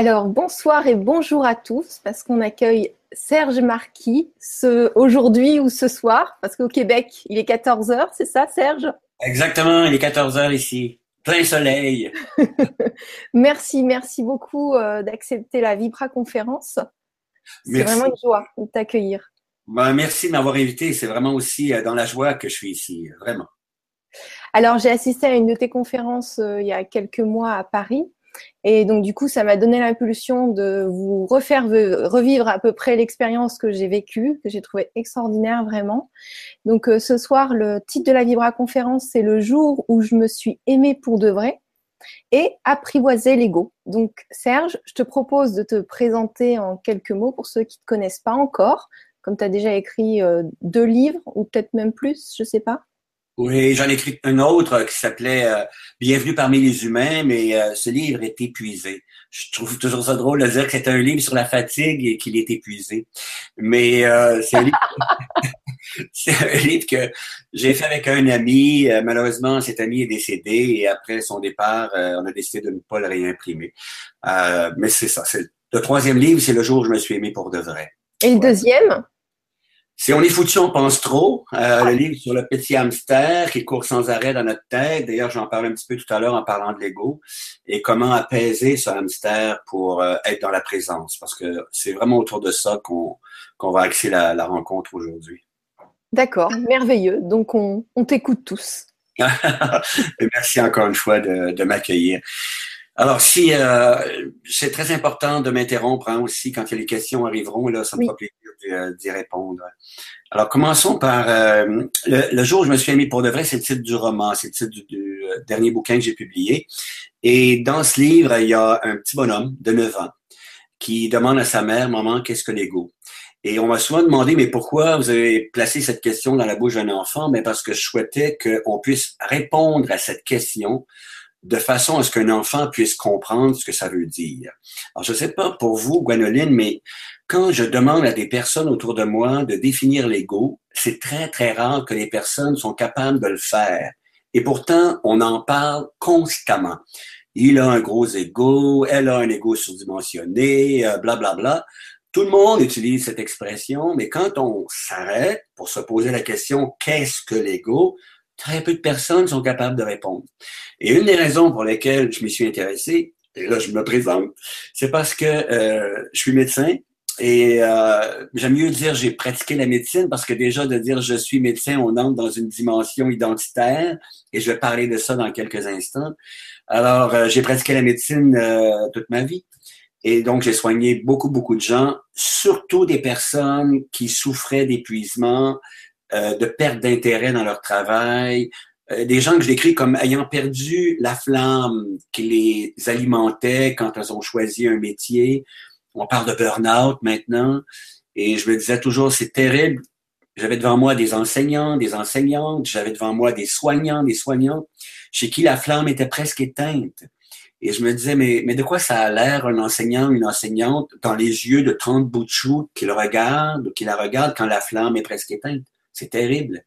Alors, bonsoir et bonjour à tous, parce qu'on accueille Serge Marquis ce, aujourd'hui ou ce soir, parce qu'au Québec, il est 14h, c'est ça, Serge? Exactement, il est 14h ici. Plein soleil. merci, merci beaucoup euh, d'accepter la Vibra conférence. C'est vraiment une joie de t'accueillir. Ben, merci de m'avoir invité. C'est vraiment aussi euh, dans la joie que je suis ici, vraiment. Alors, j'ai assisté à une de tes conférences euh, il y a quelques mois à Paris. Et donc, du coup, ça m'a donné l'impulsion de vous refaire revivre à peu près l'expérience que j'ai vécue, que j'ai trouvé extraordinaire vraiment. Donc, euh, ce soir, le titre de la Vibra conférence, c'est le jour où je me suis aimée pour de vrai et apprivoiser l'ego. Donc, Serge, je te propose de te présenter en quelques mots pour ceux qui ne te connaissent pas encore, comme tu as déjà écrit euh, deux livres ou peut-être même plus, je ne sais pas. Oui, j'en ai écrit un autre qui s'appelait euh, Bienvenue parmi les humains, mais euh, ce livre est épuisé. Je trouve toujours ça drôle de dire que c'est un livre sur la fatigue et qu'il est épuisé. Mais euh, c'est un, livre... que j'ai fait avec un ami. malheureusement, cet ami est décédé et après son départ, on a décidé de ne pas le réimprimer. mais c'est ça. Le troisième livre, c'est le jour où je me suis aimé pour de vrai. Et le deuxième? Si on est foutu, on pense trop. Euh, le livre sur le petit hamster qui court sans arrêt dans notre tête. D'ailleurs, j'en parlais un petit peu tout à l'heure en parlant de l'ego et comment apaiser ce hamster pour euh, être dans la présence? Parce que c'est vraiment autour de ça qu'on qu'on va axer la, la rencontre aujourd'hui. D'accord, merveilleux. Donc, on, on t'écoute tous. Merci encore une fois de, de m'accueillir. Alors, si euh, c'est très important de m'interrompre hein, aussi quand les questions arriveront, là, ça me fera plaisir d'y répondre. Alors, commençons par euh, le, jour où je me suis aimé pour de vrai, c'est le titre du roman, c'est le titre du, euh, dernier bouquin que j'ai publié. Et dans ce livre, il y a un petit bonhomme de 9 ans qui demande à sa mère, maman, qu'est-ce que l'ego? Et on m'a souvent demandé, mais pourquoi vous avez placé cette question dans la bouche d'un enfant? Mais parce que je souhaitais qu'on puisse répondre à cette question de façon à ce qu'un enfant puisse comprendre ce que ça veut dire. Alors, je ne sais pas pour vous, Gwenoline, mais quand je demande à des personnes autour de moi de définir l'ego, c'est très, très rare que les personnes sont capables de le faire. Et pourtant, on en parle constamment. Il a un gros ego, elle a un ego surdimensionné, blablabla. Euh, bla, bla. Tout le monde utilise cette expression, mais quand on s'arrête pour se poser la question qu'est-ce que l'ego, très peu de personnes sont capables de répondre. Et une des raisons pour lesquelles je m'y suis intéressé, et là je me présente, c'est parce que euh, je suis médecin et euh, j'aime mieux dire j'ai pratiqué la médecine parce que déjà de dire je suis médecin, on entre dans une dimension identitaire et je vais parler de ça dans quelques instants. Alors euh, j'ai pratiqué la médecine euh, toute ma vie. Et donc, j'ai soigné beaucoup, beaucoup de gens, surtout des personnes qui souffraient d'épuisement, euh, de perte d'intérêt dans leur travail, euh, des gens que je décris comme ayant perdu la flamme qui les alimentait quand elles ont choisi un métier. On parle de burn-out maintenant. Et je me disais toujours, c'est terrible. J'avais devant moi des enseignants, des enseignantes, j'avais devant moi des soignants, des soignants, chez qui la flamme était presque éteinte. Et je me disais, mais, mais de quoi ça a l'air un enseignant, une enseignante, dans les yeux de 30 bouts de chou qui le regardent, qui la regardent quand la flamme est presque éteinte? C'est terrible.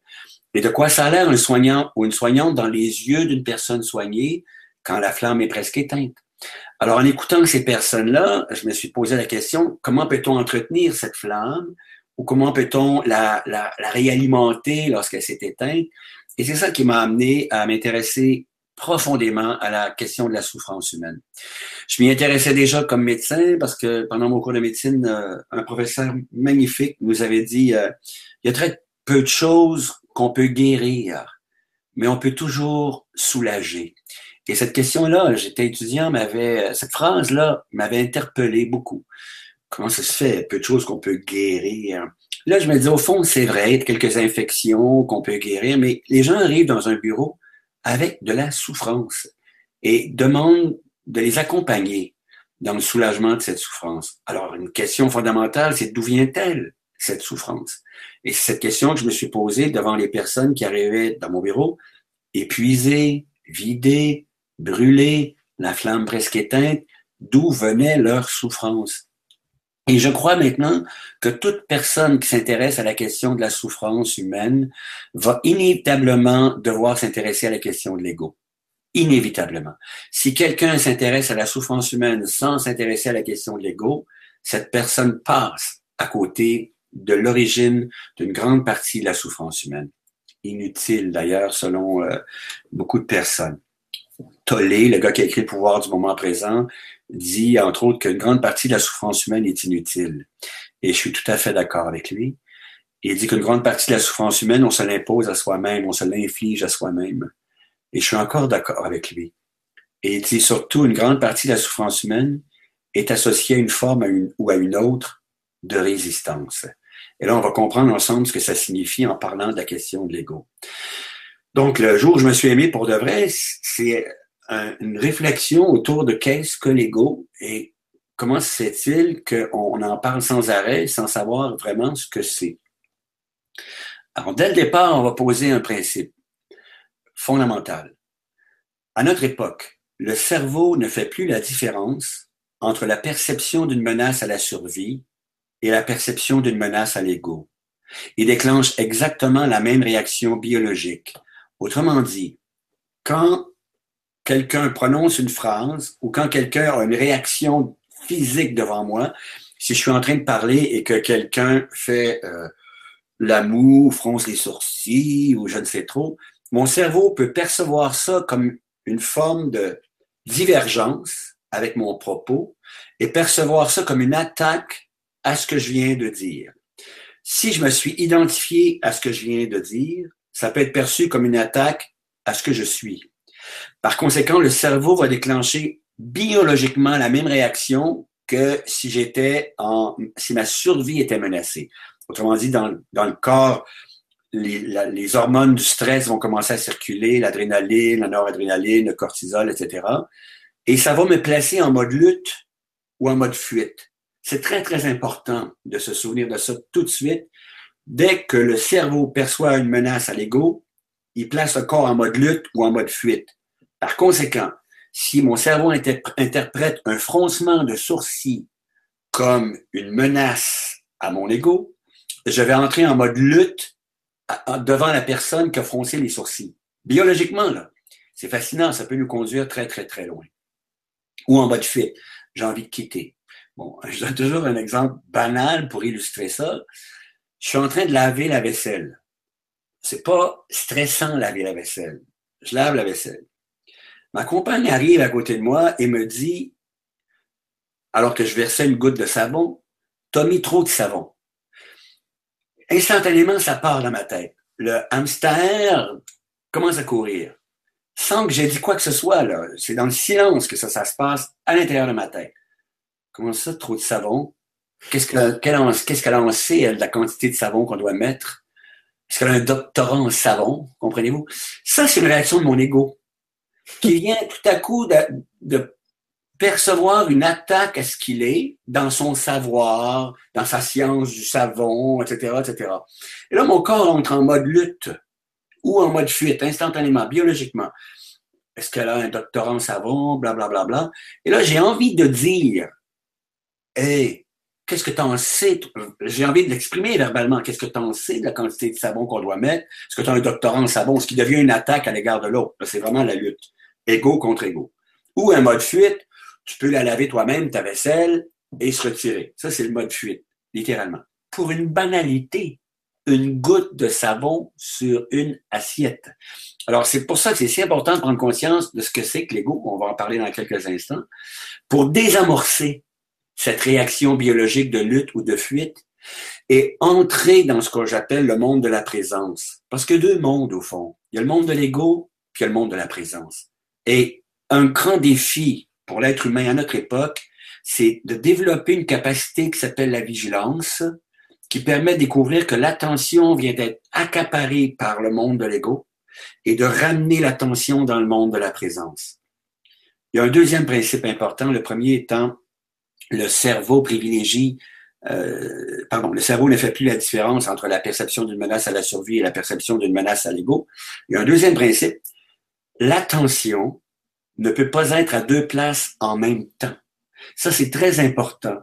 Et de quoi ça a l'air un soignant ou une soignante dans les yeux d'une personne soignée quand la flamme est presque éteinte? Alors, en écoutant ces personnes-là, je me suis posé la question, comment peut-on entretenir cette flamme ou comment peut-on la, la, la réalimenter lorsqu'elle s'est éteinte? Et c'est ça qui m'a amené à m'intéresser profondément à la question de la souffrance humaine. Je m'y intéressais déjà comme médecin parce que pendant mon cours de médecine, euh, un professeur magnifique nous avait dit, euh, il y a très peu de choses qu'on peut guérir, mais on peut toujours soulager. Et cette question-là, j'étais étudiant, m'avait, cette phrase-là m'avait interpellé beaucoup. Comment ça se fait? Peu de choses qu'on peut guérir. Là, je me dis, au fond, c'est vrai, il y a quelques infections qu'on peut guérir, mais les gens arrivent dans un bureau avec de la souffrance et demandent de les accompagner dans le soulagement de cette souffrance. Alors, une question fondamentale, c'est d'où vient-elle, cette souffrance? Et c'est cette question que je me suis posée devant les personnes qui arrivaient dans mon bureau, épuisées, vidées, brûlées, la flamme presque éteinte, d'où venait leur souffrance? Et je crois maintenant que toute personne qui s'intéresse à la question de la souffrance humaine va inévitablement devoir s'intéresser à la question de l'ego. inévitablement. Si quelqu'un s'intéresse à la souffrance humaine sans s'intéresser à la question de l'ego, cette personne passe à côté de l'origine d'une grande partie de la souffrance humaine. Inutile d'ailleurs selon euh, beaucoup de personnes. Tollé, le gars qui a écrit Le pouvoir du moment présent, dit entre autres qu'une grande partie de la souffrance humaine est inutile. Et je suis tout à fait d'accord avec lui. Il dit qu'une grande partie de la souffrance humaine, on se l'impose à soi-même, on se l'inflige à soi-même. Et je suis encore d'accord avec lui. Et il dit surtout, une grande partie de la souffrance humaine est associée à une forme ou à une autre de résistance. Et là, on va comprendre ensemble ce que ça signifie en parlant de la question de l'ego. Donc, le jour où je me suis aimé pour de vrai, c'est une réflexion autour de qu'est-ce que l'ego et comment se fait-il qu'on en parle sans arrêt, sans savoir vraiment ce que c'est. Alors, dès le départ, on va poser un principe fondamental. À notre époque, le cerveau ne fait plus la différence entre la perception d'une menace à la survie et la perception d'une menace à l'ego. Il déclenche exactement la même réaction biologique. Autrement dit, quand quelqu'un prononce une phrase ou quand quelqu'un a une réaction physique devant moi, si je suis en train de parler et que quelqu'un fait euh, la moue, fronce les sourcils ou je ne sais trop, mon cerveau peut percevoir ça comme une forme de divergence avec mon propos et percevoir ça comme une attaque à ce que je viens de dire. Si je me suis identifié à ce que je viens de dire, ça peut être perçu comme une attaque à ce que je suis. Par conséquent, le cerveau va déclencher biologiquement la même réaction que si j'étais en, si ma survie était menacée. Autrement dit, dans, dans le corps, les, les, hormones du stress vont commencer à circuler, l'adrénaline, la noradrénaline, le cortisol, etc. Et ça va me placer en mode lutte ou en mode fuite. C'est très, très important de se souvenir de ça tout de suite. Dès que le cerveau perçoit une menace à l'ego, il place le corps en mode lutte ou en mode fuite. Par conséquent, si mon cerveau interprète un froncement de sourcils comme une menace à mon ego, je vais entrer en mode lutte devant la personne qui a froncé les sourcils. Biologiquement, là, c'est fascinant, ça peut nous conduire très, très, très loin. Ou en mode fuite, j'ai envie de quitter. Bon, je donne toujours un exemple banal pour illustrer ça. Je suis en train de laver la vaisselle. C'est pas stressant laver la vaisselle. Je lave la vaisselle. Ma compagne arrive à côté de moi et me dit, alors que je versais une goutte de savon, t'as mis trop de savon. Instantanément, ça part dans ma tête. Le hamster commence à courir. Sans que j'ai dit quoi que ce soit, là. C'est dans le silence que ça, ça se passe à l'intérieur de ma tête. Comment ça, trop de savon? Qu'est-ce qu'elle en sait, elle, de la quantité de savon qu'on doit mettre? Est-ce qu'elle a un doctorat en savon? Comprenez-vous? Ça, c'est une réaction de mon ego qui vient tout à coup de, percevoir une attaque à ce qu'il est dans son savoir, dans sa science du savon, etc., etc. Et là, mon corps entre en mode lutte ou en mode fuite instantanément, biologiquement. Est-ce qu'elle a un doctorat en savon, blablabla. Bla, bla, bla. Et là, j'ai envie de dire, hé, qu'est-ce que tu en sais? J'ai envie de l'exprimer verbalement. Qu'est-ce que tu en sais de la quantité de savon qu'on doit mettre? Est-ce que tu as un doctorat en savon? Ce qui devient une attaque à l'égard de l'autre. C'est vraiment la lutte. Égo contre égo. Ou un mode fuite, tu peux la laver toi-même, ta vaisselle, et se retirer. Ça, c'est le mode fuite, littéralement. Pour une banalité, une goutte de savon sur une assiette. Alors, c'est pour ça que c'est si important de prendre conscience de ce que c'est que l'ego, on va en parler dans quelques instants, pour désamorcer cette réaction biologique de lutte ou de fuite et entrer dans ce que j'appelle le monde de la présence. Parce que deux mondes, au fond. Il y a le monde de l'ego, puis il y a le monde de la présence. Et un grand défi pour l'être humain à notre époque, c'est de développer une capacité qui s'appelle la vigilance, qui permet de découvrir que l'attention vient d'être accaparée par le monde de l'ego et de ramener l'attention dans le monde de la présence. Il y a un deuxième principe important, le premier étant le cerveau privilégie, euh, pardon, le cerveau ne fait plus la différence entre la perception d'une menace à la survie et la perception d'une menace à l'ego. Il y a un deuxième principe, l'attention ne peut pas être à deux places en même temps. Ça, c'est très important.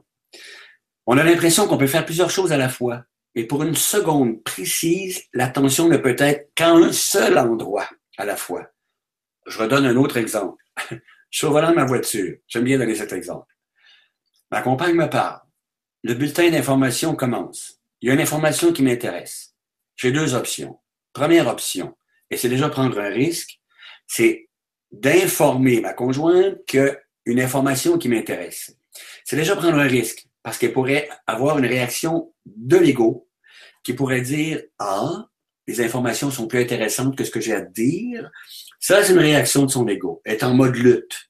On a l'impression qu'on peut faire plusieurs choses à la fois. Et pour une seconde précise, l'attention ne peut être qu'à un seul endroit à la fois. je redonne un autre exemple. Je suis au volant de ma voiture. J'aime bien donner cet exemple. Ma compagne me parle. Le bulletin d'information commence. Il y a une information qui m'intéresse. J'ai deux options. Première option, et c'est déjà prendre un risque, c'est d'informer ma conjointe qu'une information qui m'intéresse. C'est déjà prendre un risque parce qu'elle pourrait avoir une réaction de l'ego qui pourrait dire Ah, les informations sont plus intéressantes que ce que j'ai à dire. Ça, c'est une réaction de son ego. Elle est en mode lutte.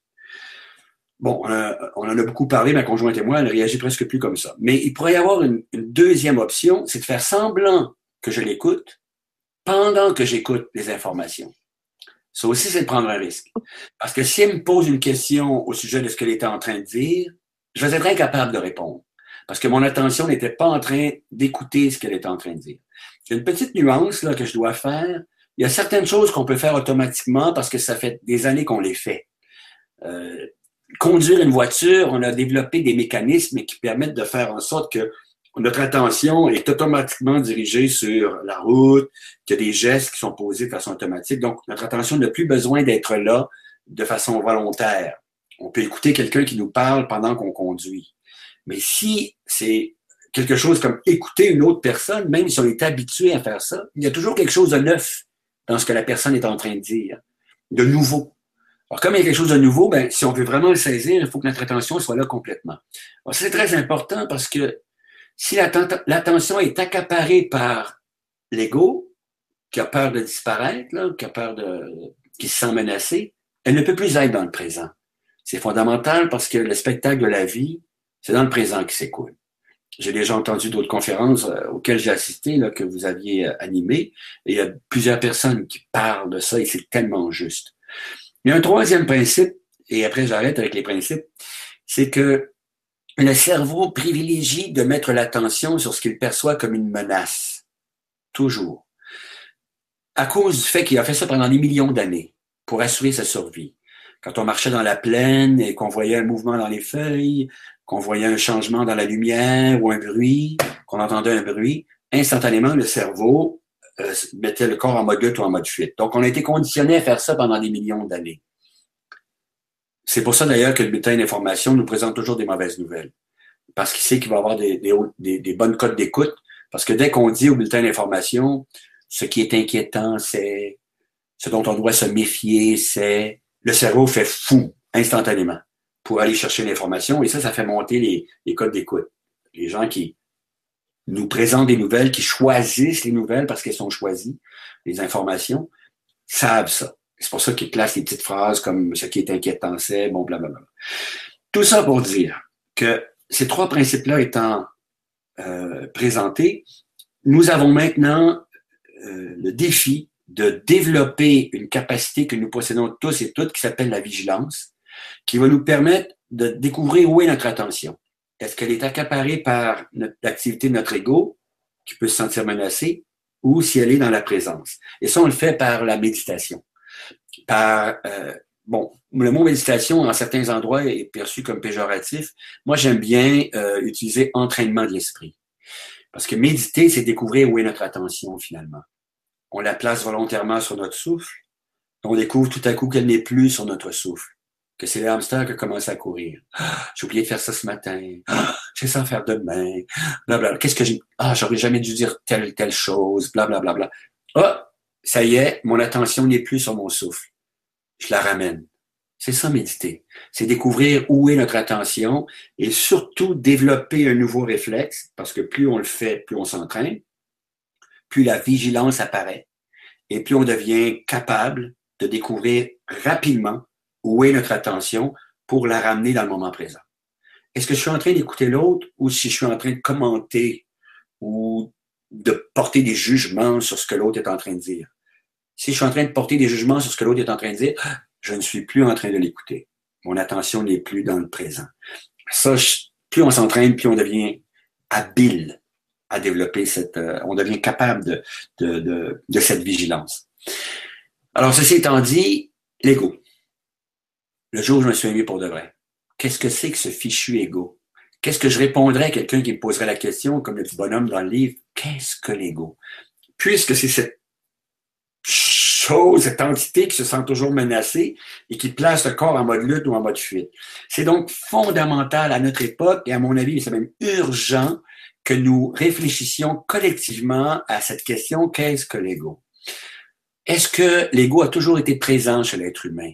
Bon, on en a beaucoup parlé, ma conjointe et moi, elle réagit presque plus comme ça. Mais il pourrait y avoir une, deuxième option, c'est de faire semblant que je l'écoute pendant que j'écoute les informations. Ça aussi, c'est de prendre un risque. Parce que si elle me pose une question au sujet de ce qu'elle était en train de dire, je vais être incapable de répondre. Parce que mon attention n'était pas en train d'écouter ce qu'elle était en train de dire. Une petite nuance là, que je dois faire. Il y a certaines choses qu'on peut faire automatiquement parce que ça fait des années qu'on les fait. Euh, conduire une voiture, on a développé des mécanismes qui permettent de faire en sorte que notre attention est automatiquement dirigée sur la route, qu'il y a des gestes qui sont posés de façon automatique. Donc, notre attention n'a plus besoin d'être là de façon volontaire. On peut écouter quelqu'un qui nous parle pendant qu'on conduit. Mais si c'est quelque chose comme écouter une autre personne, même si on est habitué à faire ça, il y a toujours quelque chose de neuf dans ce que la personne est en train de dire, de nouveau. Alors, comme il y a quelque chose de nouveau, ben, si on veut vraiment le saisir, il faut que notre attention soit là complètement. c'est très important parce que si l'attention est accaparée par l'ego, qui a peur de disparaître, là, qui a peur de, qui se sent menacé, elle ne peut plus être dans le présent. C'est fondamental parce que le spectacle de la vie, c'est dans le présent qui s'écoule. J'ai déjà entendu d'autres conférences euh, auxquelles j'ai assisté, là, que vous aviez euh, animées, et il y a plusieurs personnes qui parlent de ça, et c'est tellement juste. Il y a un troisième principe, et après j'arrête avec les principes, c'est que le cerveau privilégie de mettre l'attention sur ce qu'il perçoit comme une menace. Toujours. À cause du fait qu'il a fait ça pendant des millions d'années pour assurer sa survie. Quand on marchait dans la plaine et qu'on voyait un mouvement dans les feuilles, qu'on voyait un changement dans la lumière ou un bruit, qu'on entendait un bruit, instantanément, le cerveau euh, mettait le corps en mode lutte ou en mode fuite. Donc, on a été conditionné à faire ça pendant des millions d'années. C'est pour ça d'ailleurs que le bulletin d'information nous présente toujours des mauvaises nouvelles. Parce qu'il sait qu'il va avoir des, bonnes codes d'écoute. Parce que dès qu'on dit au bulletin d'information, ce qui est inquiétant, c'est ce dont on doit se méfier, c'est le cerveau fait fou instantanément pour aller chercher l'information. Et ça, ça fait monter les, les codes d'écoute. Les gens qui nous présentent des nouvelles, qui choisissent les nouvelles parce qu'elles sont choisies, les informations, savent ça. C'est pour ça qu'il place des petites phrases comme ce qui est inquiétant, c'est, bon, blablabla. Tout ça pour dire que ces trois principes-là étant euh, présentés, nous avons maintenant euh, le défi de développer une capacité que nous possédons tous et toutes qui s'appelle la vigilance, qui va nous permettre de découvrir où est notre attention. Est-ce qu'elle est accaparée par l'activité de notre ego, qui peut se sentir menacé, ou si elle est dans la présence? Et ça, on le fait par la méditation par euh, bon, le mot méditation en certains endroits est perçu comme péjoratif. Moi, j'aime bien euh, utiliser entraînement de l'esprit. Parce que méditer, c'est découvrir où est notre attention finalement. On la place volontairement sur notre souffle. On découvre tout à coup qu'elle n'est plus sur notre souffle. Que c'est l'hamster qui commence à courir. Ah, j'ai oublié de faire ça ce matin. Ah, j'ai ça faire demain. Blablabla. Qu'est-ce que j'ai... Ah, j'aurais jamais dû dire telle telle chose. Blablabla. Bla, bla. Ah, ça y est, mon attention n'est plus sur mon souffle. Je la ramène. C'est ça méditer. C'est découvrir où est notre attention et surtout développer un nouveau réflexe parce que plus on le fait, plus on s'entraîne, plus la vigilance apparaît et plus on devient capable de découvrir rapidement où est notre attention pour la ramener dans le moment présent? Est-ce que je suis en train d'écouter l'autre ou si je suis en train de commenter ou de porter des jugements sur ce que l'autre est en train de dire? Si je suis en train de porter des jugements sur ce que l'autre est en train de dire, je ne suis plus en train de l'écouter. Mon attention n'est plus dans le présent. Ça, plus on s'entraîne, plus on devient habile à développer cette, euh, on devient capable de, de, de, de cette vigilance. Alors, ceci étant dit, l'ego. Le jour où je me suis aimé pour de vrai. Qu'est-ce que c'est que ce fichu ego? Qu'est-ce que je répondrais à quelqu'un qui me poserait la question, comme le petit bonhomme dans le livre, qu'est-ce que l'ego? Puisque c'est cette chose, cette entité qui se sent toujours menacée et qui place le corps en mode lutte ou en mode fuite. C'est donc fondamental à notre époque et à mon avis, c'est même urgent que nous réfléchissions collectivement à cette question, qu'est-ce que l'ego? Est-ce que l'ego a toujours été présent chez l'être humain?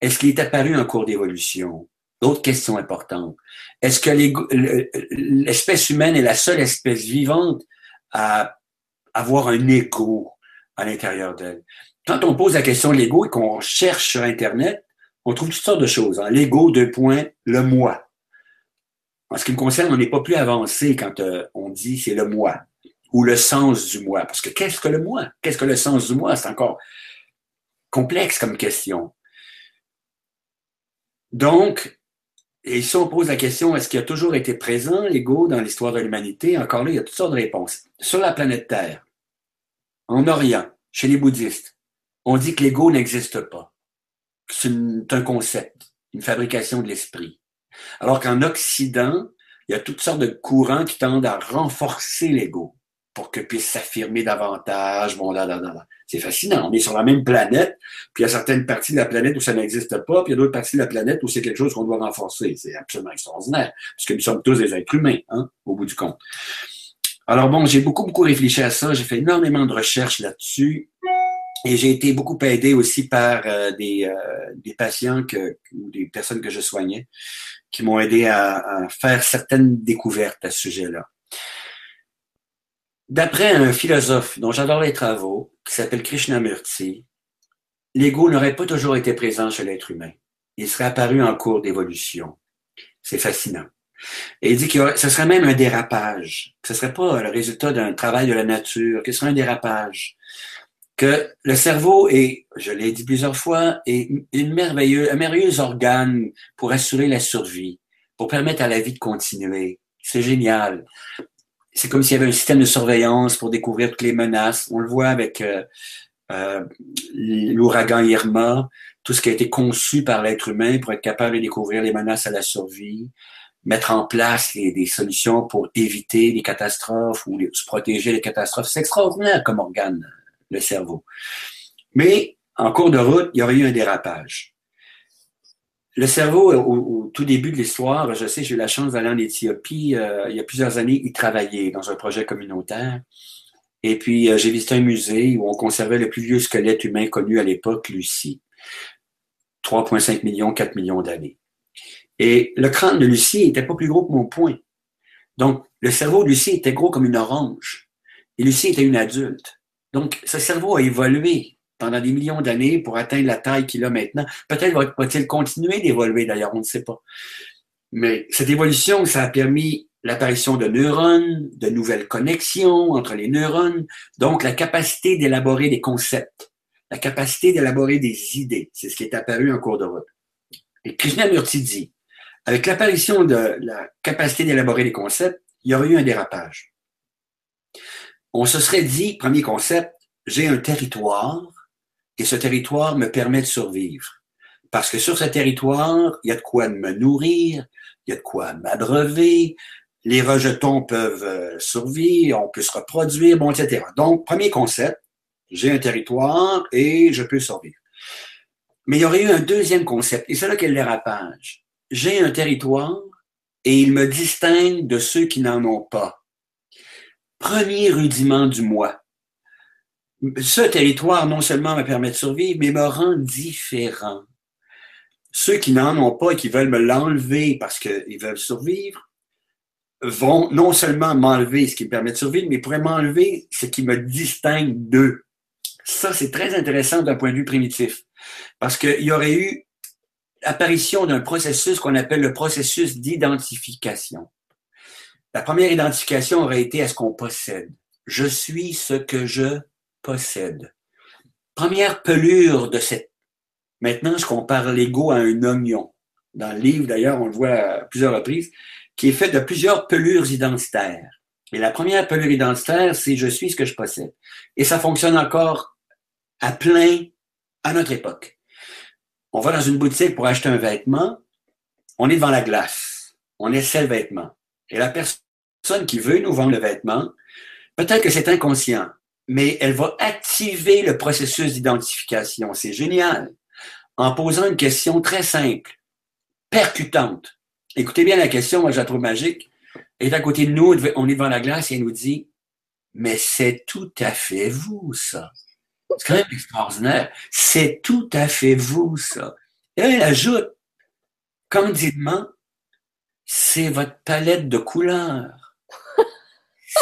Est-ce qu'il est apparu en cours d'évolution? D'autres questions importantes. Est-ce que l'espèce humaine est la seule espèce vivante à avoir un ego à l'intérieur d'elle? Quand on pose la question de l'ego et qu'on cherche sur Internet, on trouve toutes sortes de choses. Hein. L'ego, deux points, le moi. En ce qui me concerne, on n'est pas plus avancé quand euh, on dit c'est le moi ou le sens du moi. Parce que qu'est-ce que le moi? Qu'est-ce que le sens du moi? C'est encore complexe comme question. Donc, et si on pose la question, est-ce qu'il a toujours été présent, l'ego, dans l'histoire de l'humanité? Encore là, il y a toutes sortes de réponses. Sur la planète Terre, en Orient, chez les bouddhistes, on dit que l'ego n'existe pas. C'est un concept, une fabrication de l'esprit. Alors qu'en Occident, il y a toutes sortes de courants qui tendent à renforcer l'ego pour que puisse s'affirmer davantage. Bon, là, là, là, C'est fascinant. On est sur la même planète, puis il y a certaines parties de la planète où ça n'existe pas, puis il y a d'autres parties de la planète où c'est quelque chose qu'on doit renforcer. C'est absolument extraordinaire, puisque nous sommes tous des êtres humains, hein, au bout du compte. Alors bon, j'ai beaucoup, beaucoup réfléchi à ça. J'ai fait énormément de recherches là-dessus. Et j'ai été beaucoup aidé aussi par euh, des, euh, des patients ou des personnes que je soignais qui m'ont aidé à, faire certaines découvertes à ce sujet-là. D'après un philosophe dont j'adore les travaux, qui s'appelle Krishnamurti, l'ego n'aurait pas toujours été présent chez l'être humain. Il serait apparu en cours d'évolution. C'est fascinant. Et il dit que ce serait même un dérapage, que ce serait pas le résultat d'un travail de la nature, que ce serait un dérapage. Que le cerveau est, je l'ai dit plusieurs fois, est une merveilleuse, un merveilleux organe pour assurer la survie, pour permettre à la vie de continuer. C'est génial c'est comme s'il y avait un système de surveillance pour découvrir toutes les menaces. On le voit avec euh, euh, l'ouragan Irma, tout ce qui a été conçu par l'être humain pour être capable de découvrir les menaces à la survie, mettre en place des solutions pour éviter les catastrophes ou se protéger des catastrophes. C'est extraordinaire comme organe, le cerveau. Mais en cours de route, il y aurait eu un dérapage. Le cerveau, au, tout début de l'histoire, je sais, j'ai eu la chance d'aller en Éthiopie euh, il y a plusieurs années y travailler dans un projet communautaire. Et puis, euh, j'ai visité un musée où on conservait le plus vieux squelette humain connu à l'époque, Lucie. 3,5 millions, 4 millions d'années. Et le crâne de Lucie était pas plus gros que mon poing. Donc, le cerveau de Lucie était gros comme une orange. Et Lucie était une adulte. Donc, ce cerveau a évolué pendant des millions d'années pour atteindre la taille qu'il a maintenant. Peut-être va-t-il continuer d'évoluer d'ailleurs, on ne sait pas. Mais cette évolution, ça a permis l'apparition de neurones, de nouvelles connexions entre les neurones, donc la capacité d'élaborer des concepts, la capacité d'élaborer des idées. C'est ce qui est apparu en cours de route. Et Krishnamurti dit, avec l'apparition de la capacité d'élaborer des concepts, il y aurait eu un dérapage. On se serait dit, premier concept, j'ai un territoire et ce territoire me permet de survivre. Parce que sur ce territoire, il y a de quoi me nourrir, il y a de quoi m'abreuver, les rejetons peuvent euh, survivre, on peut se reproduire, bon, etc. Donc, premier concept, j'ai un territoire et je peux survivre. Mais il y aurait eu un deuxième concept, et c'est là qu'est le dérapage. J'ai un territoire et il me distingue de ceux qui n'en ont pas. Premier rudiment du moi ce territoire non seulement me permet de survivre, mais me rend différent. Ceux qui n'en ont pas et qui veulent me l'enlever parce qu'ils veulent survivre, vont non seulement m'enlever ce qui me permet de survivre, mais pourraient m'enlever ce qui me distingue d'eux. Ça, c'est très intéressant d'un point de vue primitif. Parce qu'il y aurait eu l'apparition d'un processus qu'on appelle le processus d'identification. La première identification aurait été à ce qu'on possède. Je suis ce que je possède. Première pelure de cette. Maintenant, je compare l'ego à un oignon. Dans le livre, d'ailleurs, on le voit à plusieurs reprises, qui est fait de plusieurs pelures identitaires. Et la première pelure identitaire, c'est je suis ce que je possède. Et ça fonctionne encore à plein à notre époque. On va dans une boutique pour acheter un vêtement, on est devant la glace, on essaie le vêtement. Et la personne qui veut nous vendre le vêtement, peut-être que c'est inconscient, mais elle va activer le processus d'identification. C'est génial. En posant une question très simple, percutante. Écoutez bien la question, moi je la trouve magique. Elle est à côté de nous, on est devant la glace et elle nous dit, mais c'est tout à fait vous, ça. C'est quand même extraordinaire. C'est tout à fait vous, ça. Et elle ajoute, candidement, c'est votre palette de couleurs.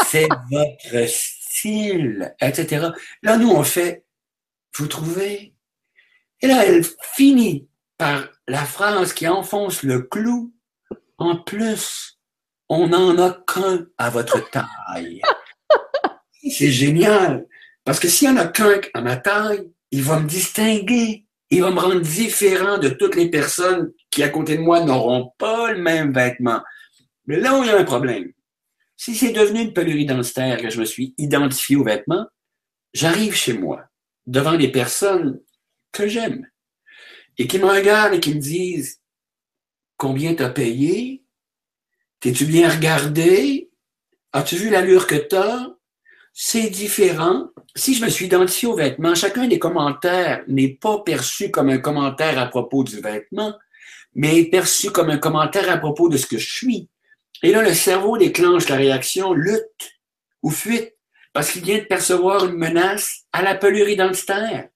c'est votre etc. Là, nous, on fait, vous trouvez? Et là, elle finit par la phrase qui enfonce le clou. En plus, on n'en a qu'un à votre taille. C'est génial. Parce que s'il y en a qu'un à ma taille, il va me distinguer. Il va me rendre différent de toutes les personnes qui, à côté de moi, n'auront pas le même vêtement. Mais là où il y a un problème, si c'est devenu une pelure identitaire que je me suis identifié aux vêtements, j'arrive chez moi, devant les personnes que j'aime, et qui me regardent et qui me disent Combien t'as payé? T'es-tu bien regardé? As-tu vu l'allure que t'as? C'est différent. Si je me suis identifié au vêtement, chacun des commentaires n'est pas perçu comme un commentaire à propos du vêtement, mais est perçu comme un commentaire à propos de ce que je suis. Et là, le cerveau déclenche la réaction lutte ou fuite parce qu'il vient de percevoir une menace à la pelure identitaire.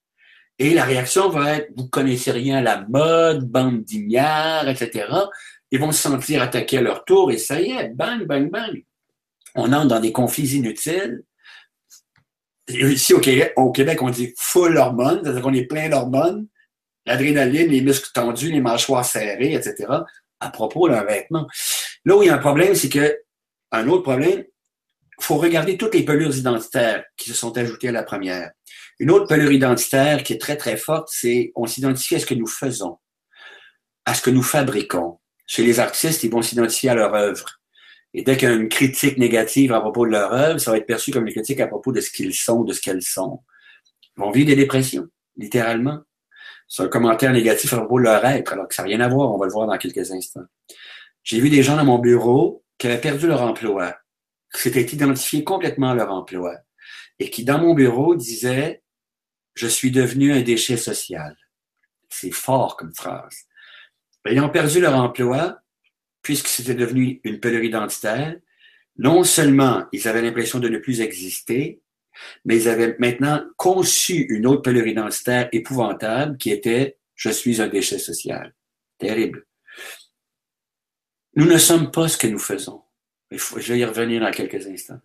Et la réaction va être, vous connaissez rien à la mode, bande d'ignards, etc. Ils vont se sentir attaqués à leur tour et ça y est, bang, bang, bang. On entre dans des conflits inutiles Ici, au Québec, au Québec, on dit full hormone, c'est-à-dire qu'on est plein d'hormones, l'adrénaline, les muscles tendus, les mâchoires serrées, etc., à propos d'un vêtement. Là où il y a un problème, c'est que, un autre problème, il faut regarder toutes les pelures identitaires qui se sont ajoutées à la première. Une autre pelure identitaire qui est très, très forte, c'est on s'identifie à ce que nous faisons, à ce que nous fabriquons. Chez les artistes, ils vont s'identifier à leur œuvre. Et dès qu'il y a une critique négative à propos de leur œuvre, ça va être perçu comme une critique à propos de ce qu'ils sont, de ce qu'elles sont. Ils vont vivre des dépressions, littéralement. C'est un commentaire négatif à propos de leur être, alors que ça n'a rien à voir, on va le voir dans quelques instants. J'ai vu des gens dans mon bureau qui avaient perdu leur emploi, qui s'étaient identifiés complètement à leur emploi, et qui, dans mon bureau, disaient « Je suis devenu un déchet social ». C'est fort comme phrase. Ayant perdu leur emploi, puisque c'était devenu une pelure identitaire, non seulement ils avaient l'impression de ne plus exister, mais ils avaient maintenant conçu une autre pelure identitaire épouvantable qui était je suis un déchet social. Terrible. Nous ne sommes pas ce que nous faisons. je vais y revenir dans quelques instants.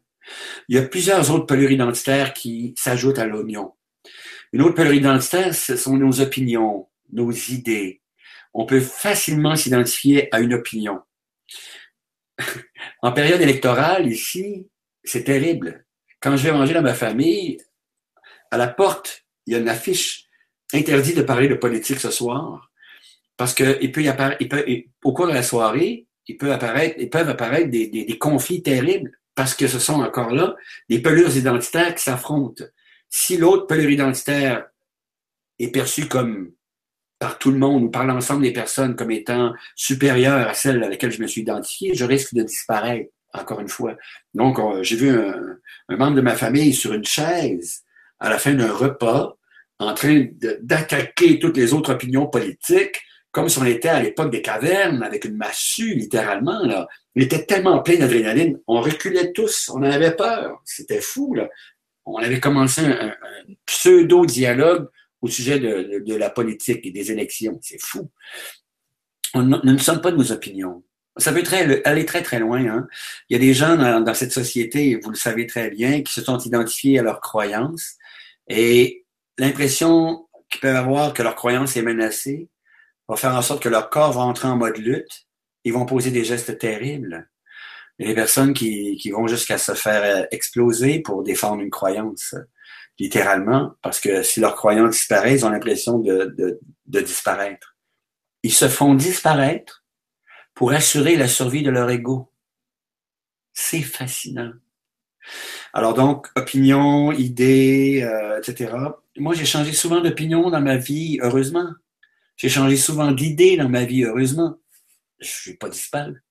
Il y a plusieurs autres pelures identitaires qui s'ajoutent à l'oignon. Une autre pelure identitaire, ce sont nos opinions, nos idées, on peut facilement s'identifier à une opinion. en période électorale, ici, c'est terrible. Quand je vais manger dans ma famille, à la porte, il y a une affiche interdit de parler de politique ce soir, parce que il peut y apparaître, il au cours de la soirée, il peut apparaître, ils peuvent apparaître des, conflits terribles, parce que ce sont encore là des pelures identitaires qui s'affrontent. Si l'autre pelure identitaire est perçue comme par tout le monde ou par l'ensemble des personnes comme étant supérieures à celles à laquelle je me suis identifié, je risque de disparaître, encore une fois. Donc, j'ai vu un, membre de ma famille sur une chaise à la fin d'un repas en train d'attaquer toutes les autres opinions politiques, comme si on était à l'époque des cavernes, avec une massue, littéralement. Là. Il était tellement plein d'adrénaline, on reculait tous, on en avait peur. C'était fou. Là. On avait commencé un pseudo-dialogue au sujet de, la politique et des élections. C'est fou. On, nous ne sommes pas de nos opinions. Ça peut très, aller très, très loin. Hein. Il y a des gens dans, cette société, vous le savez très bien, qui se sont identifiés à leurs croyances et l'impression qu'ils peuvent avoir que leur croyance est menacée va faire en sorte que leur corps va entrer en mode lutte. Ils vont poser des gestes terribles. Il y a des personnes qui, qui vont jusqu'à se faire exploser pour défendre une croyance littéralement, parce que si leurs croyances disparaissent, ils ont l'impression de, de, disparaître. Ils se font disparaître pour assurer la survie de leur ego. C'est fascinant. Alors donc, opinion, idées, euh, etc. Moi, j'ai changé souvent d'opinion dans ma vie, heureusement. J'ai changé souvent d'idées dans ma vie, heureusement. Je suis pas disparu.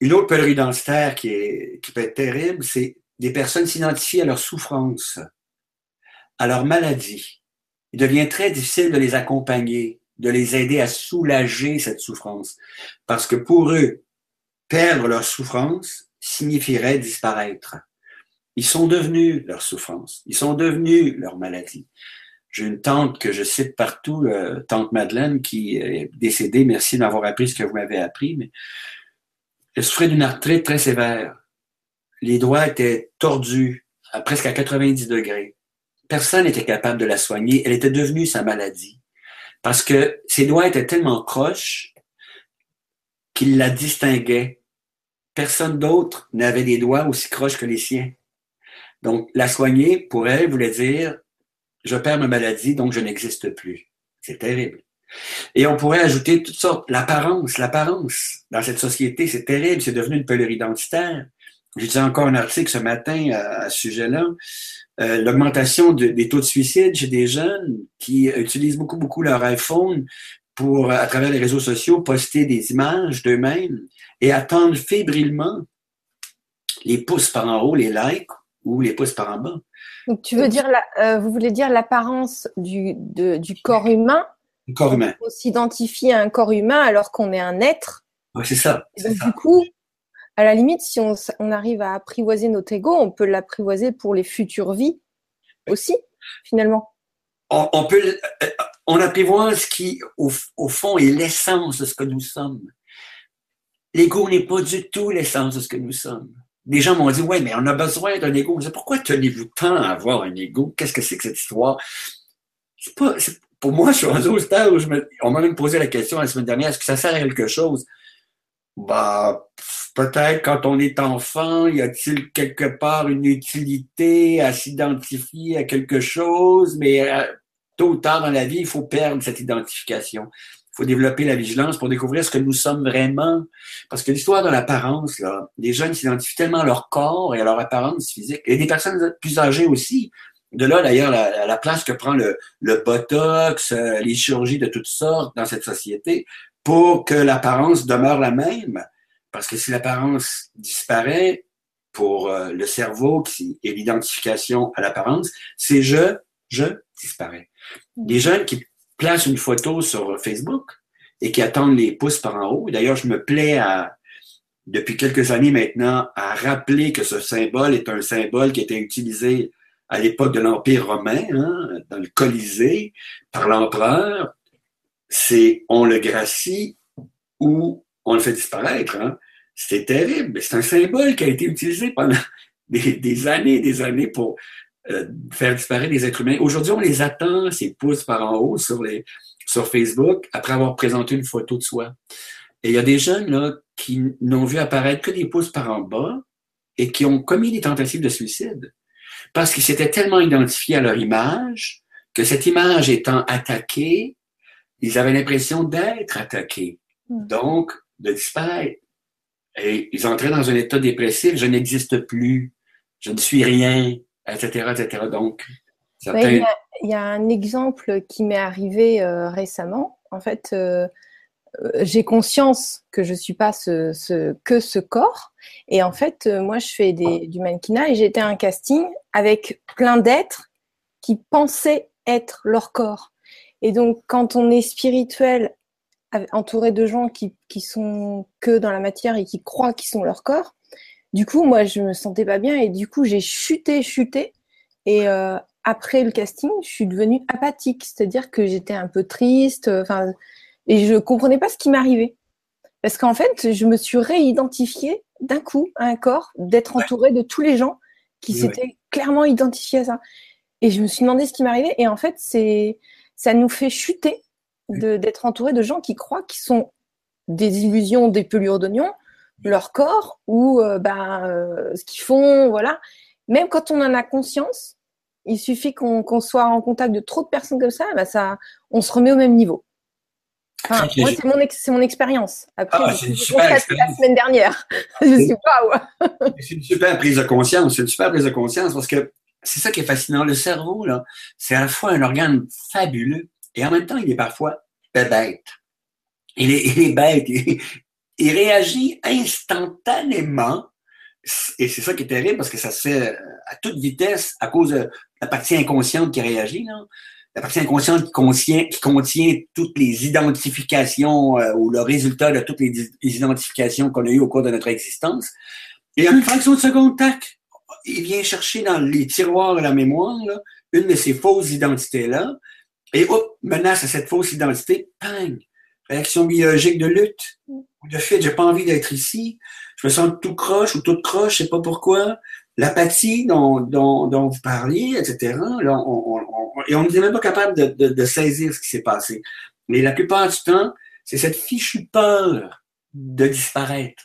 Une autre pèlerie identitaire qui, est, qui peut être terrible, c'est des personnes s'identifient à leur souffrance, à leur maladie, il devient très difficile de les accompagner, de les aider à soulager cette souffrance. Parce que pour eux, perdre leur souffrance signifierait disparaître. Ils sont devenus leur souffrance. Ils sont devenus leur maladie. J'ai une tante que je cite partout, euh, tante Madeleine, qui est décédée. Merci d'avoir appris ce que vous m'avez appris, mais elle souffrait d'une arthrite très sévère. Les doigts étaient tordus, à presque à 90 degrés. Personne n'était capable de la soigner. Elle était devenue sa maladie. Parce que ses doigts étaient tellement croches qu'il la distinguait. Personne d'autre n'avait des doigts aussi croches que les siens. Donc, la soigner, pour elle, voulait dire, je perds ma maladie, donc je n'existe plus. C'est terrible. Et on pourrait ajouter toutes sortes, l'apparence, l'apparence. Dans cette société, c'est terrible, c'est devenu une peur identitaire. J'ai dit encore un article ce matin à, ce sujet-là. Euh, l'augmentation des taux de suicide chez des jeunes qui utilisent beaucoup, beaucoup leur iPhone pour, à travers les réseaux sociaux, poster des images d'eux-mêmes et attendre fébrilement les pouces par en haut, les likes ou les pouces par en bas. Donc, tu veux dire, euh, vous voulez dire l'apparence du, du corps humain? Du corps humain. On s'identifie à un corps humain alors qu'on est un être. Oui, c'est ça. donc, du coup, à la limite, si on, on arrive à apprivoiser notre ego, on peut l'apprivoiser pour les futures vies aussi, finalement. On, on peut, euh, on apprivoise ce qui, au, au fond, est l'essence de ce que nous sommes. L'ego n'est pas du tout l'essence de ce que nous sommes des gens m'ont dit, ouais, mais on a besoin d'un ego. Pourquoi tenez-vous tant à avoir un ego? Qu'est-ce que c'est que cette histoire? C'est pas, pour moi, je suis au stade où je me, on m'a même posé la question la semaine dernière, est-ce que ça sert à quelque chose? Bah, peut-être quand on est enfant, y a-t-il quelque part une utilité à s'identifier à quelque chose, mais euh, tôt ou tard dans la vie, il faut perdre cette identification faut développer la vigilance pour découvrir ce que nous sommes vraiment. Parce que l'histoire de l'apparence, là, les jeunes s'identifient tellement à leur corps et à leur apparence physique. Et des personnes plus âgées aussi. De là, d'ailleurs, la, place que prend le, le botox, euh, les chirurgies de toutes sortes dans cette société pour que l'apparence demeure la même. Parce que si l'apparence disparaît, pour euh, le cerveau qui est l'identification à l'apparence, c'est je, je disparaît. Les jeunes qui place une photo sur Facebook et qui attendent les pouces par en haut. D'ailleurs, je me plais à, depuis quelques années maintenant, à rappeler que ce symbole est un symbole qui était utilisé à l'époque de l'Empire romain, hein, dans le Colisée, par l'empereur. C'est on le gracie ou on le fait disparaître. Hein. C'est terrible. C'est un symbole qui a été utilisé pendant des, des années des années pour euh, faire disparaître les êtres humains. Aujourd'hui, on les attend, ces pouces par en haut sur, les, sur Facebook, après avoir présenté une photo de soi. Et il y a des jeunes là, qui n'ont vu apparaître que des pouces par en bas et qui ont commis des tentatives de suicide parce qu'ils s'étaient tellement identifiés à leur image que cette image étant attaquée, ils avaient l'impression d'être attaqués, hmm. donc de disparaître. Et ils entraient dans un état dépressif, je n'existe plus, je ne suis rien, etc., etc. Donc, il, y a, un exemple qui m'est arrivé euh, récemment. En fait, euh, euh, j'ai conscience que je suis pas ce, que ce corps. Et en fait, moi, je fais des, du mannequinat et j'étais à un casting avec plein d'êtres qui pensaient être leur corps. Et donc, quand on est spirituel, entouré de gens qui, qui sont que dans la matière et qui croient qu'ils sont leur corps, du coup, moi, je me sentais pas bien et du coup, j'ai chuté, chuté. Et euh, après le casting, je suis devenue apathique, c'est-à-dire que j'étais un peu triste, enfin, et je comprenais pas ce qui m'arrivait. Parce qu'en fait, je me suis réidentifiée d'un coup à un corps, d'être entourée de tous les gens qui s'étaient clairement identifiés à ça. Et je me suis demandé ce qui m'arrivait. Et en fait, c'est, ça nous fait chuter d'être entouré de gens qui croient qu'ils sont des illusions, des pelures d'oignons, leur corps ou euh, ben, euh, ce qu'ils font, voilà. Même quand on en a conscience, il suffit qu'on soit en contact de trop de personnes comme ça, ben ça, on se remet au même niveau. Enfin, moi, c'est mon, mon expérience. Après, ah, c'est une super expérience. la semaine dernière. je sais pas. c'est une super prise de conscience. C'est une super prise de conscience parce que c'est ça qui est fascinant. Le cerveau, là, c'est à la fois un organe fabuleux et en même temps, il est parfois bête. Il est, il est bête il réagit instantanément et c'est ça qui est terrible parce que ça se fait à toute vitesse à cause de la partie inconsciente qui réagit. Là. La partie inconsciente qui contient, qui contient toutes les identifications euh, ou le résultat de toutes les, identifications qu'on a eues au cours de notre existence. Et en une fraction de seconde, tac, il vient chercher dans les tiroirs de la mémoire là, une de ces fausses identités-là. Et hop, menace à cette fausse identité, pang, réaction biologique de lutte, de fait, j'ai pas envie d'être ici, je me sens tout croche ou toute croche, je sais pas pourquoi. L'apathie dont, dont, vous parliez, etc. Là, on, on, on, et on n'est même pas capable de, de, de saisir ce qui s'est passé. Mais la plupart du temps, c'est cette fichue peur de disparaître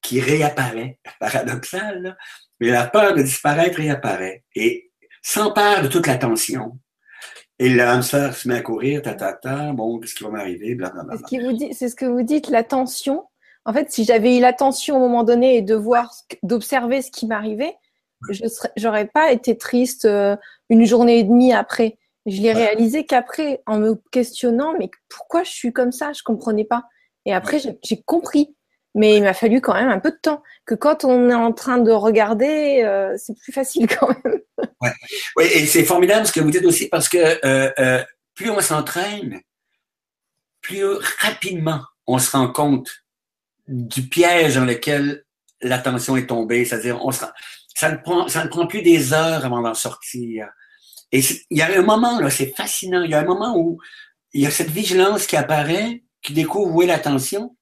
qui réapparaît, paradoxal, mais la peur de disparaître réapparaît et s'empare de toute l'attention. Et le hamster se met à courir, ta, ta, ta, bon, qu'est-ce qui va m'arriver, blablabla. C'est ce que vous dites, l'attention en fait, si j'avais eu l'attention au moment donné et de voir, d'observer ce qui m'arrivait, je n'aurais pas été triste euh, une journée et demie après. Je l'ai réalisé qu'après, en me questionnant, mais pourquoi je suis comme ça? Je comprenais pas. Et après, j'ai compris. Mais il m'a fallu quand même un peu de temps. Que quand on est en train de regarder, euh, c'est plus facile quand même. Oui, et c'est formidable ce que vous dites aussi parce que euh, plus on s'entraîne, plus rapidement on se rend compte du piège dans lequel l'attention est tombée. C'est-à-dire, on ça ne prend, ça ne prend plus des heures avant d'en sortir. Et il y a un moment, là, c'est fascinant. Il y a un moment où il y a cette vigilance qui apparaît, qui découvre où est l'attention.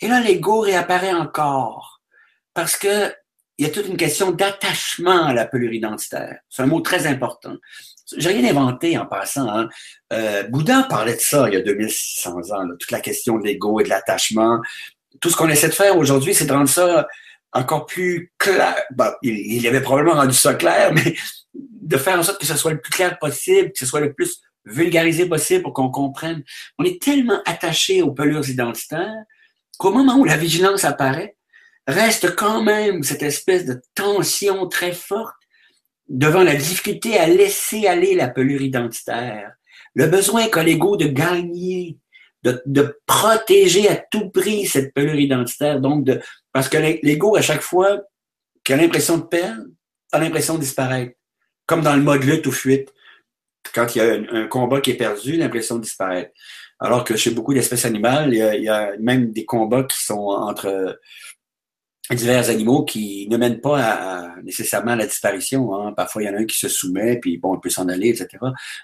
Et là, l'ego réapparaît encore. Parce que il y a toute une question d'attachement à la pelure identitaire. C'est un mot très important. J'ai rien inventé en passant. Hein. Euh, Bouddha parlait de ça il y a 2600 ans, toute la question de l'ego et de l'attachement tout ce qu'on essaie de faire aujourd'hui, c'est de rendre ça encore plus clair. Il, y avait probablement rendu ça clair, mais de faire en sorte que ce soit le plus clair possible, que ce soit le plus vulgarisé possible pour qu'on comprenne. On est tellement attaché aux pelures identitaires qu'au moment où la vigilance apparaît, reste quand même cette espèce de tension très forte devant la difficulté à laisser aller la pelure identitaire. Le besoin qu'a l'ego de gagner, de, protéger à tout prix cette pelure identitaire. Donc, de, parce que l'ego, à chaque fois qu'il a l'impression de perdre, a l'impression de disparaître. Comme dans le mode lutte ou fuite. Quand il y a un, combat qui est perdu, l'impression de disparaître. Alors que chez beaucoup d'espèces animales, il y, a, même des combats qui sont entre divers animaux qui ne mènent pas nécessairement à la disparition. Hein. Parfois, il y en a un qui se soumet, puis bon, il peut s'en aller, etc.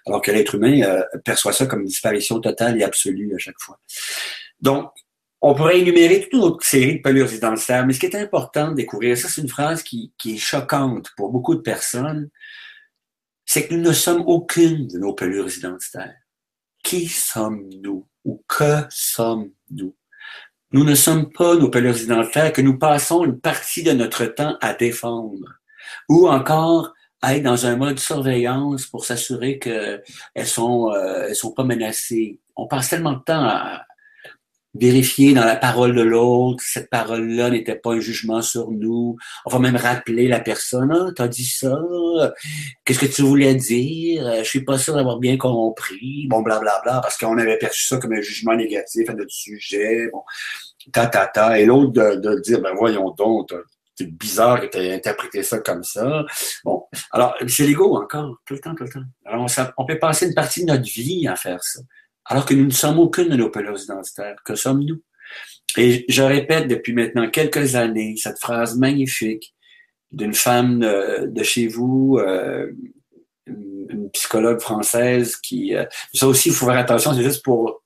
Alors que l'être humain euh, perçoit ça comme une disparition totale et absolue à chaque fois. Donc, on pourrait énumérer toute une autre série de pelures identitaires, mais ce qui est important de découvrir, ça c'est une phrase qui, qui est choquante pour beaucoup de personnes, c'est que nous ne sommes aucune de nos pelures identitaires. Qui sommes-nous ou que sommes-nous? Nous ne sommes pas nos pelures identitaires que nous passons une partie de notre temps à défendre ou encore à être dans un mode surveillance pour s'assurer qu'elles sont, euh, elles sont pas menacées. On passe tellement de temps à, vérifier dans la parole de l'autre, cette parole-là n'était pas un jugement sur nous. On va même rappeler la personne, ah, t'as dit ça, qu'est-ce que tu voulais dire, je suis pas sûr d'avoir bien compris, bon, blablabla, bla, bla, parce qu'on avait perçu ça comme un jugement négatif à notre sujet, bon, ta, ta, ta, et l'autre de, dire, ben voyons donc, c'est bizarre que tu aies interprété ça comme ça. Bon, alors, c'est l'ego encore, tout le temps, tout le temps. Alors, on, on peut passer une partie de notre vie à faire ça alors que nous ne sommes aucune de nos pelures identitaires. Que sommes-nous? Et je répète depuis maintenant quelques années cette phrase magnifique d'une femme de, chez vous, euh, une psychologue française qui... Euh, ça aussi, il faut faire attention, c'est juste pour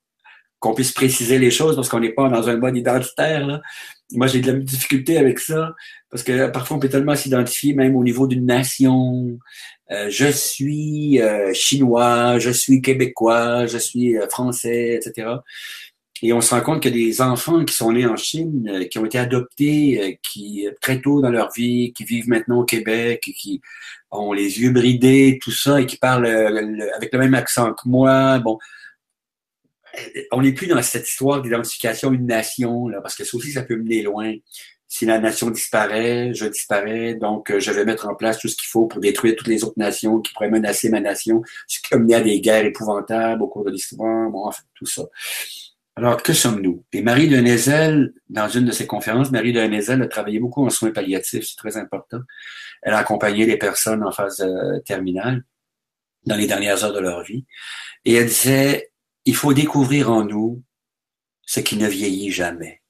qu'on puisse préciser les choses parce qu'on n'est pas dans un mode identitaire. Là. Moi, j'ai de la difficulté avec ça parce que parfois, on peut tellement s'identifier même au niveau d'une nation, euh, je suis euh, chinois, je suis québécois, je suis euh, français, etc. Et on se rend compte que des enfants qui sont nés en Chine, qui ont été adoptés, qui très tôt dans leur vie, qui vivent maintenant au Québec, qui ont les yeux bridés, tout ça, et qui parlent avec le même accent que moi, bon, on n'est plus dans cette histoire d'identification une nation, là, parce que ça aussi, ça peut mener loin si la nation disparaît, je disparais, donc euh, je vais mettre en place tout ce qu'il faut pour détruire toutes les autres nations qui pourraient menacer ma nation, ce qui a mené à des guerres épouvantables au cours de l'histoire, bon, enfin, tout ça. Alors, que sommes-nous? Et Marie de Nézel, dans une de ses conférences, Marie de Nézel a travaillé beaucoup en soins palliatifs, c'est très important. Elle a accompagné les personnes en phase euh, terminale dans les dernières heures de leur vie. Et elle disait, il faut découvrir en nous ce qui ne vieillit jamais.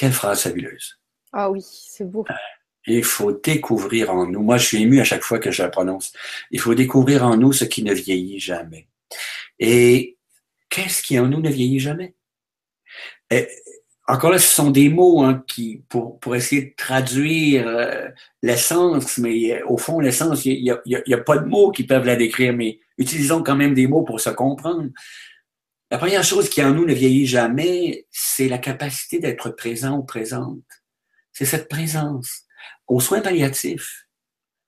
Quelle phrase fabuleuse. Ah oui, c'est beau. Il faut découvrir en nous. Moi, je suis ému à chaque fois que je la prononce. Il faut découvrir en nous ce qui ne vieillit jamais. Et qu'est-ce qui en nous ne vieillit jamais? Et, encore là, ce sont des mots hein, qui, pour, pour essayer de traduire euh, l'essence, mais euh, au fond, l'essence, il n'y a, y a, pas de mots qui peuvent la décrire, mais utilisons quand même des mots pour se comprendre. La première chose qui en nous ne vieillit jamais, c'est la capacité d'être présent ou présente. C'est cette présence. Aux soins palliatifs,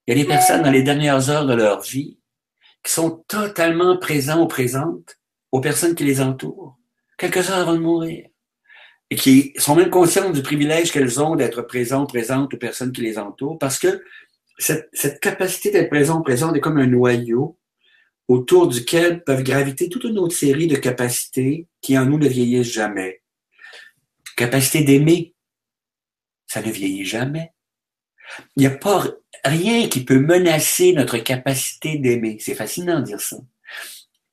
il y a des personnes dans les dernières heures de leur vie qui sont totalement présents ou présentes aux personnes qui les entourent, quelques heures avant de mourir, et qui sont même conscientes du privilège qu'elles ont d'être présentes, présentes aux personnes qui les entourent, parce que cette, cette capacité d'être présent, présente est comme un noyau autour duquel peuvent graviter toute une autre série de capacités qui en nous ne vieillissent jamais. Capacité d'aimer, ça ne vieillit jamais. Il n'y a pas rien qui peut menacer notre capacité d'aimer. C'est fascinant de dire ça.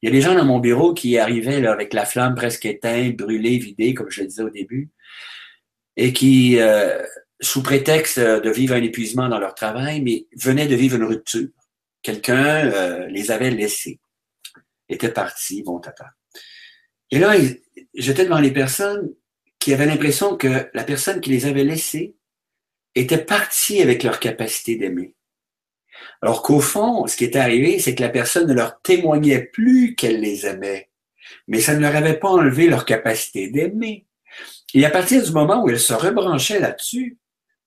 Il y a des gens dans mon bureau qui arrivaient avec la flamme presque éteinte, brûlée, vidée, comme je le disais au début, et qui, euh, sous prétexte de vivre un épuisement dans leur travail, mais venaient de vivre une rupture. Quelqu'un euh, les avait laissés, était parti, bon tata. Et là, j'étais devant les personnes qui avaient l'impression que la personne qui les avait laissés était partie avec leur capacité d'aimer. Alors qu'au fond, ce qui était arrivé, c'est que la personne ne leur témoignait plus qu'elle les aimait, mais ça ne leur avait pas enlevé leur capacité d'aimer. Et à partir du moment où elle se rebranchait là-dessus,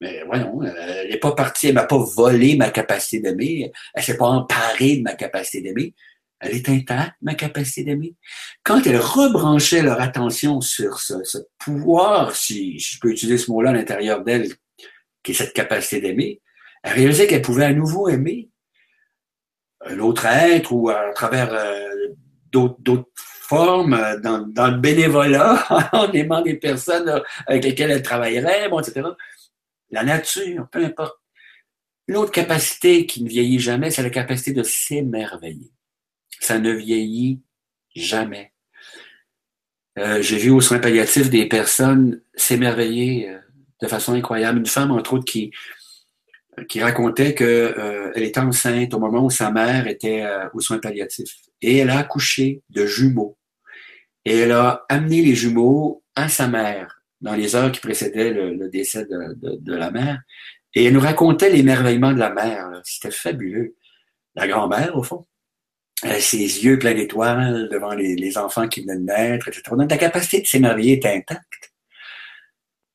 mais voyons, elle n'est pas partie, elle m'a pas volé ma capacité d'aimer, elle s'est pas emparée de ma capacité d'aimer, elle est intacte, ma capacité d'aimer. Quand elle rebranchait leur attention sur ce, pouvoir, si je peux utiliser ce mot-là à l'intérieur d'elle, qui est cette capacité d'aimer, elle réalisait qu'elle pouvait à nouveau aimer l'autre être ou à travers euh, d'autres formes, euh, dans, dans, le bénévolat, en aimant des personnes euh, avec lesquelles elle travaillerait, bon, etc. La nature, peu importe. L'autre capacité qui ne vieillit jamais, c'est la capacité de s'émerveiller. Ça ne vieillit jamais. Euh, J'ai vu aux soins palliatifs des personnes s'émerveiller de façon incroyable. Une femme, entre autres, qui, qui racontait qu'elle euh, était enceinte au moment où sa mère était euh, aux soins palliatifs. Et elle a accouché de jumeaux. Et elle a amené les jumeaux à sa mère dans les heures qui précédaient le, décès de, la mère. Et elle nous racontait l'émerveillement de la mère. C'était fabuleux. La grand-mère, au fond. ses yeux pleins d'étoiles devant les, enfants qui venaient de naître, etc. Donc, la capacité de s'émerveiller est intacte.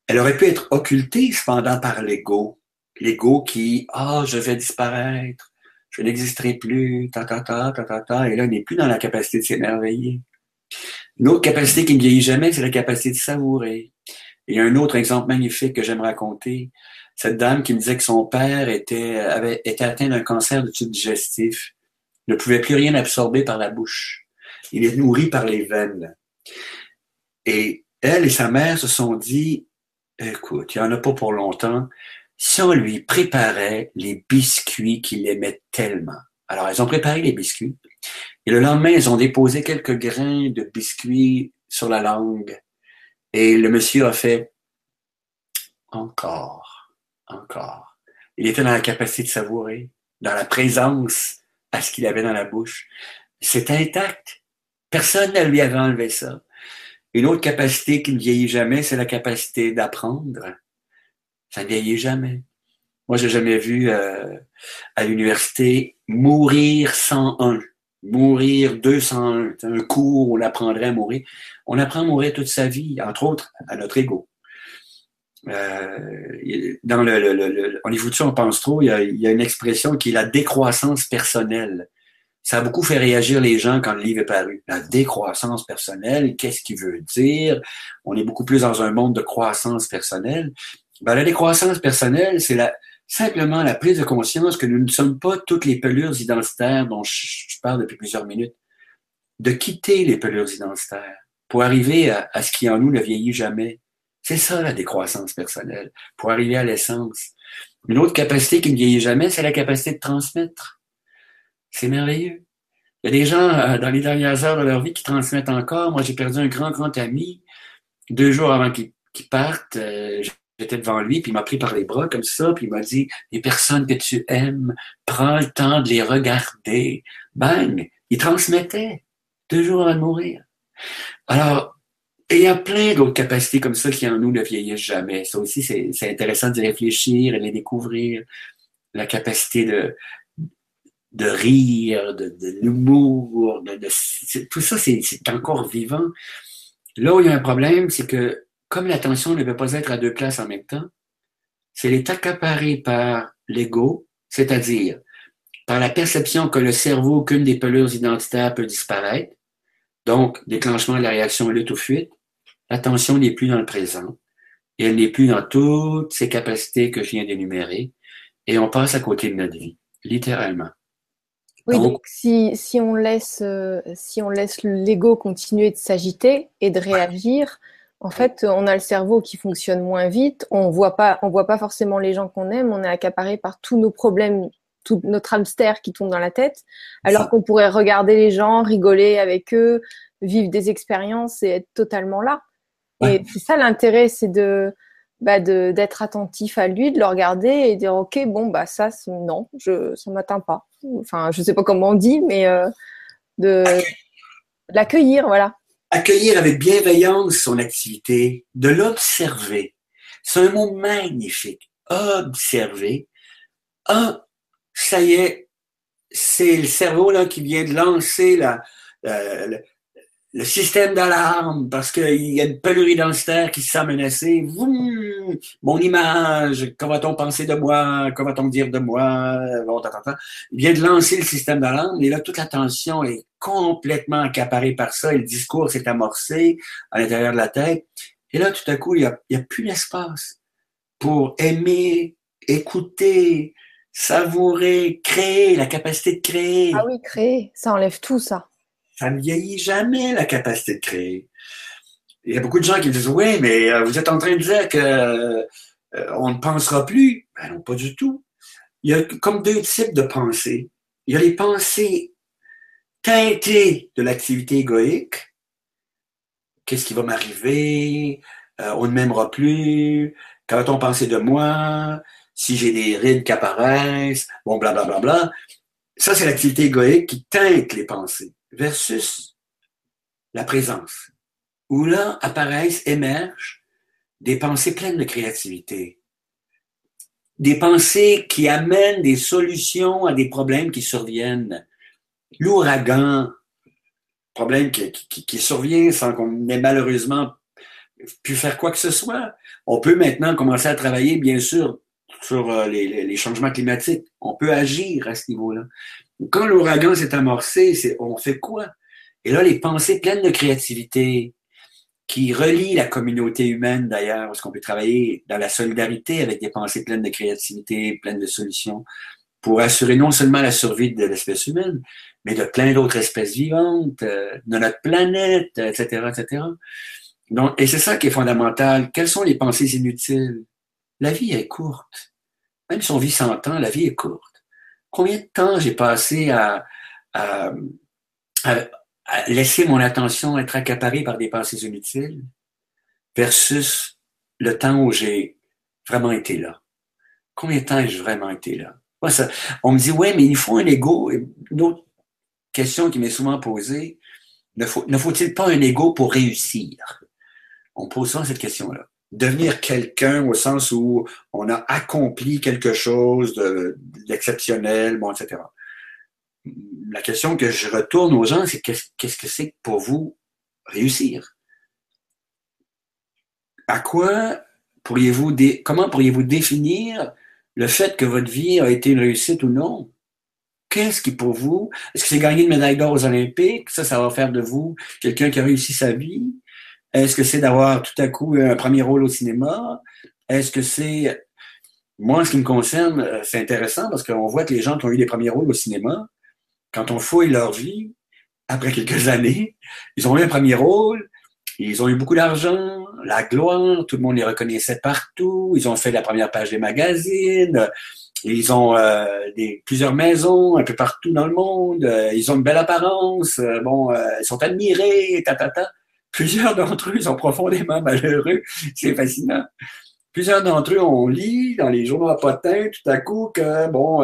Elle aurait pu être occultée, cependant, par l'ego l'ego qui, ah, je vais disparaître, je n'existerai plus, ta, ta, ta, ta, ta, ta, et là, on n'est plus dans la capacité de s'émerveiller. Une autre capacité qui ne vieillit jamais, c'est la capacité de savourer. Il y a un autre exemple magnifique que j'aime raconter. Cette dame qui me disait que son père était, avait, atteint d'un cancer de tube digestif, ne pouvait plus rien absorber par la bouche. Il est nourri par les veines. Et elle et sa mère se sont dit, écoute, il n'y en a pas pour longtemps, si on lui préparait les biscuits qu'il aimait tellement. Alors, elles ont préparé les biscuits. Et le lendemain, elles ont déposé quelques grains de biscuits sur la langue. Et le monsieur a fait encore, encore. Il était dans la capacité de savourer, dans la présence à ce qu'il avait dans la bouche. C'est intact. Personne ne lui avait enlevé ça. Une autre capacité qui ne vieillit jamais, c'est la capacité d'apprendre. Ça ne vieillit jamais. Moi, j'ai jamais vu euh, à l'université mourir 101, mourir 201. un cours on apprendrait à mourir. On apprend à mourir toute sa vie, entre autres à notre ego. Euh, dans le, le, le, on écoute ça, on pense trop. Il y, a, il y, a, une expression qui est la décroissance personnelle. Ça a beaucoup fait réagir les gens quand le livre est paru. La décroissance personnelle, qu'est-ce qu'il veut dire? On est beaucoup plus dans un monde de croissance personnelle. Ben, la décroissance personnelle, c'est la, simplement la prise de conscience que nous ne sommes pas toutes les pelures identitaires dont je, parle depuis plusieurs minutes. De quitter les pelures identitaires. pour arriver à, ce qui en nous ne vieillit jamais. C'est ça la décroissance personnelle, pour arriver à l'essence. Une autre capacité qui ne vieillit jamais, c'est la capacité de transmettre. C'est merveilleux. Il y a des gens euh, dans les dernières heures de leur vie qui transmettent encore. Moi, j'ai perdu un grand, grand ami deux jours avant qu'il parte. Euh, j'étais devant lui, puis il m'a pris par les bras comme ça, puis il m'a dit Les personnes que tu aimes, prends le temps de les regarder. Bang Il transmettait deux jours avant de mourir. Alors, il y a plein d'autres capacités comme ça qui en nous ne vieillissent jamais. Ça aussi, c'est intéressant d'y réfléchir et de les découvrir. La capacité de, de rire, de, de l'humour, de, de, tout ça, c'est encore vivant. Là où il y a un problème, c'est que comme l'attention ne peut pas être à deux places en même temps, c'est elle est accaparée par l'ego, c'est-à-dire par la perception que le cerveau, qu'une des pelures identitaires peut disparaître, donc déclenchement de la réaction lutte ou fuite, l'attention n'est plus dans le présent, et elle n'est plus dans toutes ces capacités que je viens d'énumérer, et on passe à côté de notre vie, littéralement. Oui, donc, si, si, on laisse, euh, si on laisse l'ego continuer de s'agiter et de réagir, en fait, on a le cerveau qui fonctionne moins vite. On voit pas, on voit pas forcément les gens qu'on aime. On est accaparé par tous nos problèmes, tout notre hamster qui tourne dans la tête. Alors qu'on pourrait regarder les gens, rigoler avec eux, vivre des expériences et être totalement là. Et c'est ça l'intérêt, c'est de, bah de d'être attentif à lui, de le regarder et dire ok bon bah ça non, je ça m'atteint pas. Enfin je sais pas comment on dit, mais euh, de l'accueillir voilà accueillir avec bienveillance son activité, de l'observer. C'est un mot magnifique. Observer. Ah, ça y est, c'est le cerveau là qui vient de lancer la, le système d'alarme parce qu'il y a une pelurie densitaire qui se sent menacée. mon image, que va-t-on penser de moi? Que va-t-on dire de moi? Bon, Il vient de lancer le système d'alarme et là, toute l'attention est complètement accaparée par ça et le discours s'est amorcé à l'intérieur de la tête. Et là, tout à coup, il n'y a, il y a plus d'espace pour aimer, écouter, savourer, créer, la capacité de créer. Ah oui, créer, ça enlève tout ça ça ne vieillit jamais la capacité de créer. Il y a beaucoup de gens qui disent oui, mais euh, vous êtes en train de dire que euh, on ne pensera plus. Ben non, pas du tout. Il y a comme deux types de pensées. Il y a les pensées teintées de l'activité égoïque. Qu'est-ce qui va m'arriver? Euh, on ne m'aimera plus. Quand va-t-on penser de moi? Si j'ai des rides qui apparaissent, bon, blablabla. Bla, bla, bla. Ça, c'est l'activité égoïque qui teinte les pensées versus la présence, où là apparaissent, émergent des pensées pleines de créativité, des pensées qui amènent des solutions à des problèmes qui surviennent. L'ouragan, problème qui, qui, survient sans qu'on ait malheureusement pu faire quoi que ce soit. On peut maintenant commencer à travailler, bien sûr, sur euh, les, changements climatiques. On peut agir à ce niveau-là. Quand l'ouragan s'est amorcé, on fait quoi? Et là, les pensées pleines de créativité qui relient la communauté humaine d'ailleurs, parce qu'on peut travailler dans la solidarité avec des pensées pleines de créativité, pleines de solutions, pour assurer non seulement la survie de l'espèce humaine, mais de plein d'autres espèces vivantes, euh, de notre planète, etc., etc. Donc, et c'est ça qui est fondamental. Quelles sont les pensées inutiles? La vie est courte. Même si on vit 100 ans, la vie est courte combien de temps j'ai passé à, laisser mon attention être accaparée par des pensées inutiles versus le temps où j'ai vraiment été là? Combien de temps ai-je vraiment été là? on me dit, ouais, mais il faut un ego. Une autre question qui m'est souvent posée, ne, faut, ne faut-il pas un ego pour réussir? On pose souvent cette question-là devenir quelqu'un au sens où on a accompli quelque chose d'exceptionnel, bon, etc. La question que je retourne aux gens, c'est qu'est-ce que c'est pour vous réussir? À quoi pourriez-vous, comment pourriez-vous définir le fait que votre vie a été une réussite ou non? Qu'est-ce qui pour vous, est-ce que c'est gagner une médaille d'or aux Olympiques? Ça, ça va faire de vous quelqu'un qui a réussi sa vie? Est-ce que c'est d'avoir tout à coup un premier rôle au cinéma? Est-ce que c'est... Moi, en ce qui me concerne, euh, c'est intéressant parce qu'on voit que les gens qui ont eu des premiers rôles au cinéma, quand on fouille leur vie, après quelques années, ils ont eu un premier rôle, Ils ont eu beaucoup d'argent, la gloire, tout le monde les reconnaissait partout. Ils ont fait la première page des magazines. Ils ont euh, plusieurs maisons un peu partout dans le monde. Euh, ils ont une belle apparence. Bon, ils sont admirés, ta. Plusieurs d'entre eux sont profondément malheureux. C'est fascinant. Plusieurs d'entre eux, on lit dans les journaux à potins tout à coup que, bon,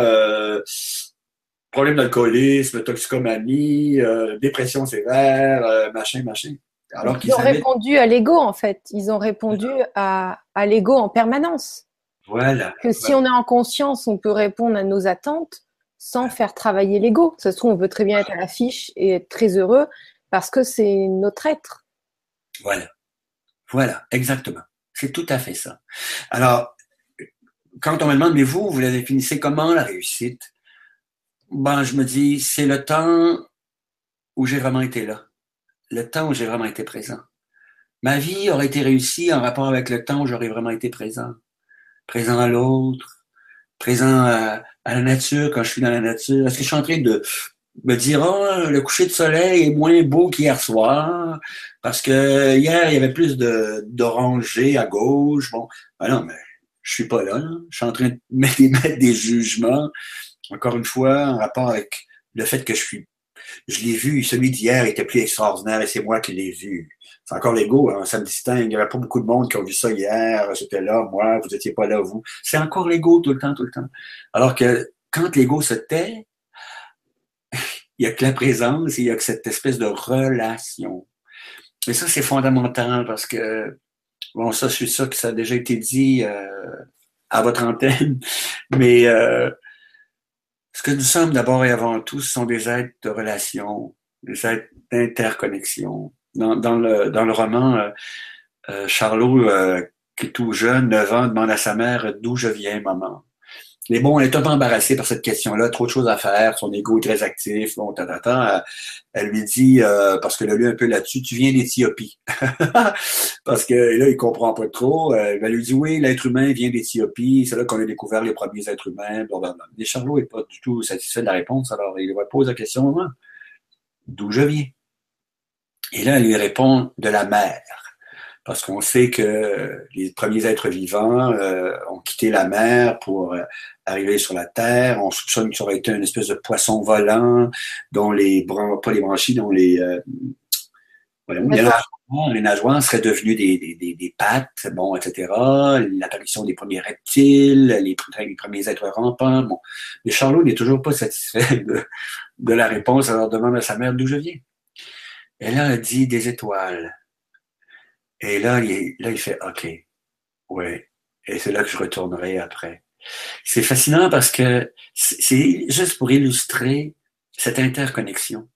problème d'alcoolisme, toxicomanie, dépression sévère, machin, machin. Alors qu'ils ont répondu à l'ego, en fait. Ils ont répondu à, à l'ego en permanence. Voilà. Que si on est en conscience, on peut répondre à nos attentes sans faire travailler l'ego. Ça se trouve, on peut très bien être à l'affiche et être très heureux parce que c'est notre être. Voilà. Voilà, exactement. C'est tout à fait ça. Alors, quand on me demande, mais vous, vous la définissez comment la réussite? Ben, je me dis, c'est le temps où j'ai vraiment été là. Le temps où j'ai vraiment été présent. Ma vie aurait été réussie en rapport avec le temps où j'aurais vraiment été présent présent à l'autre, présent à, la nature quand je suis dans la nature? Est-ce que je suis en train de me dire, oh, le coucher de soleil est moins beau qu'hier soir parce que hier, il y avait plus de, d'orangé à gauche. Bon, ben non, mais je suis pas là, Je suis en train de mettre des jugements. Encore une fois, en rapport avec le fait que je suis, je l'ai vu, celui d'hier était plus extraordinaire et c'est moi qui l'ai vu c'est encore l'ego, hein, ça me distingue. Il n'y avait pas beaucoup de monde qui ont vu ça hier, j'étais là, moi, vous n'étiez pas là, vous. C'est encore l'ego tout le temps, tout le temps. Alors que quand l'ego se tait, il n'y a que la présence, il y a que cette espèce de relation. Et ça, c'est fondamental parce que, bon, ça, je suis sûr que ça a déjà été dit euh, à votre antenne, mais euh, ce que nous sommes d'abord et avant tout, ce sont des êtres de relation, des êtres d'interconnexion dans, le, roman, euh, Charlot, qui est tout jeune, 9 ans, demande à sa mère d'où je viens, maman? Mais bon, elle est un peu embarrassée par cette question-là, trop de choses à faire, son ego est très actif, bon, tata, elle, lui dit, parce que a lu un peu là-dessus, tu viens d'Éthiopie. parce que là, il comprend pas trop. elle lui dit, oui, l'être humain vient d'Éthiopie, c'est là qu'on a découvert les premiers êtres humains, blablabla. Mais Charlot est pas du tout satisfait de la réponse, alors il va poser la question, maman, d'où je viens? Et là, elle lui répond de la mer, parce qu'on sait que les premiers êtres vivants euh, ont quitté la mer pour euh, arriver sur la terre. On soupçonne que ça aurait été une espèce de poisson volant, dont les pas les branchies, dont les euh, voilà, les, nageoires, les nageoires seraient devenus des, des, des, pattes, bon, etc. L'apparition des premiers reptiles, les, les, premiers êtres rampants. Bon. Mais Charlot n'est toujours pas satisfait de, de la réponse. Alors demande à sa mère d'où je viens. Et là, elle dit des étoiles. Et là, il, là, il fait OK. Ouais. Et c'est là que je retournerai après. C'est fascinant parce que c'est juste pour illustrer cette interconnexion.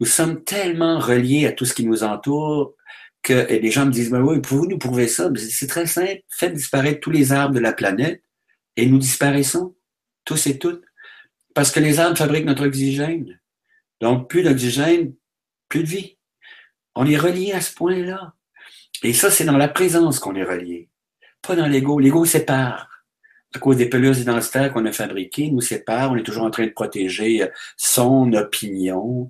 Nous sommes tellement reliés à tout ce qui nous entoure que les gens me disent, ben oui, pouvez-vous nous prouver ça? C'est très simple. Faites disparaître tous les arbres de la planète et nous disparaissons, tous et toutes. Parce que les arbres fabriquent notre oxygène. Donc, plus d'oxygène, plus de vie. On est relié à ce point-là. Et ça, c'est dans la présence qu'on est relié, pas dans l'ego. L'ego sépare. À cause des pelures identitaires qu'on a fabriquées, nous sépare. On est toujours en train de protéger euh, son opinion.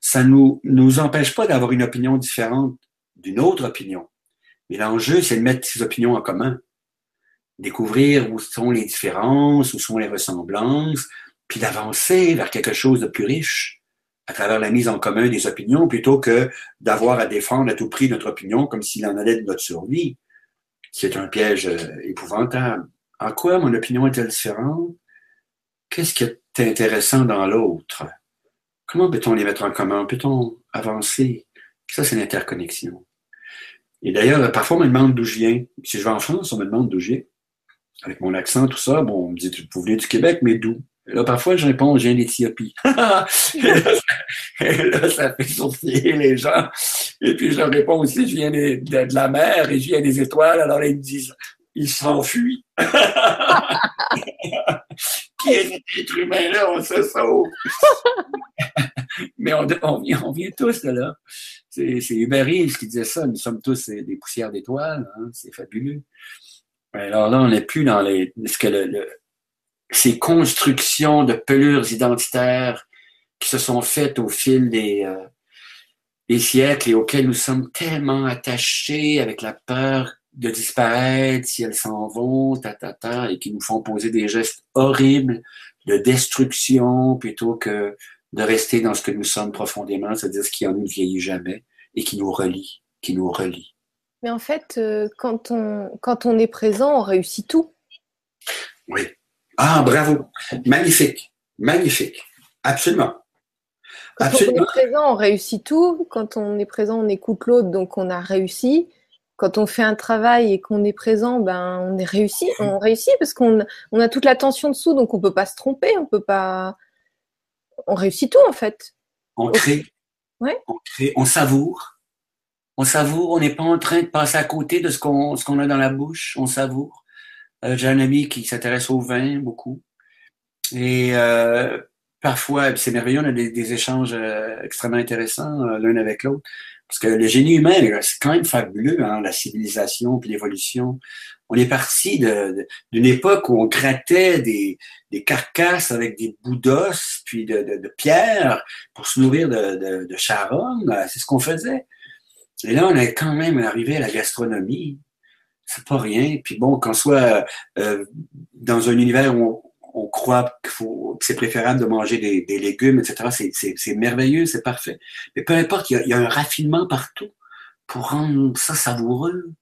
Ça nous nous empêche pas d'avoir une opinion différente d'une autre opinion. Mais l'enjeu, c'est de mettre ces opinions en commun. Découvrir où sont les différences, où sont les ressemblances, puis d'avancer vers quelque chose de plus riche à travers la mise en commun des opinions, plutôt que d'avoir à défendre à tout prix notre opinion comme s'il en allait de notre survie. C'est un piège euh, épouvantable. En quoi mon opinion est-elle différente? Qu'est-ce qui est intéressant dans l'autre? Comment peut-on les mettre en commun? Peut-on avancer? Ça, c'est l'interconnexion. Et d'ailleurs, parfois, on me demande d'où je viens. Si je vais en France, on me demande d'où je viens. Avec mon accent, tout ça, bon, on me dit, vous venez du Québec, mais d'où? Là, parfois, je réponds, je viens d'Éthiopie. et, là, ça fait sourciller les gens. Et puis, je leur réponds aussi, je viens de, la mer et je viens des étoiles. Alors, ils me disent, ils s'enfuient. Qui est cet être humain-là? On se sauve. Mais on, vient, tous de là. C'est Hubert qui disait ça. Nous sommes tous des poussières d'étoiles. Hein. C'est fabuleux. Alors là, on n'est plus dans les, ces constructions de pelures identitaires qui se sont faites au fil des, euh, les siècles et auxquels nous sommes tellement attachés avec la peur de disparaître si elles s'en vont, ta, ta, ta, et qui nous font poser des gestes horribles de destruction plutôt que de rester dans ce que nous sommes profondément, c'est-à-dire ce qui en nous vieillit jamais et qui nous relie, qui nous relie. Mais en fait, euh, quand on, quand on est présent, on réussit tout. Oui. Ah, bravo. Magnifique. Magnifique. Absolument. Quand Absolument. on est présent, on réussit tout. Quand on est présent, on écoute l'autre, donc on a réussi. Quand on fait un travail et qu'on est présent, ben on est réussi. On réussit parce qu'on on a toute l'attention dessous, donc on peut pas se tromper, on peut pas. On réussit tout en fait. On crée. Ouais. On crée. On savoure. On savoure. On n'est pas en train de passer à côté de ce qu'on ce qu'on a dans la bouche. On savoure. Euh, J'ai un ami qui s'intéresse au vin beaucoup. Et euh, parfois, c'est merveilleux, on a des, des échanges euh, extrêmement intéressants l'un avec l'autre. Parce que le génie humain, c'est quand même fabuleux, hein, la civilisation puis l'évolution. On est parti d'une époque où on grattait des, des, carcasses avec des bouts d'os puis de, de, de pierres pour se nourrir de, de, charogne. C'est ce qu'on faisait. Et là, on est quand même arrivé à la gastronomie. C'est pas rien. Puis bon, qu'on soit euh, dans un univers où on croit qu'il faut que c'est préférable de manger des, des légumes, etc. C'est merveilleux, c'est parfait. Mais peu importe, il y, a, il y, a, un raffinement partout pour rendre ça savoureux.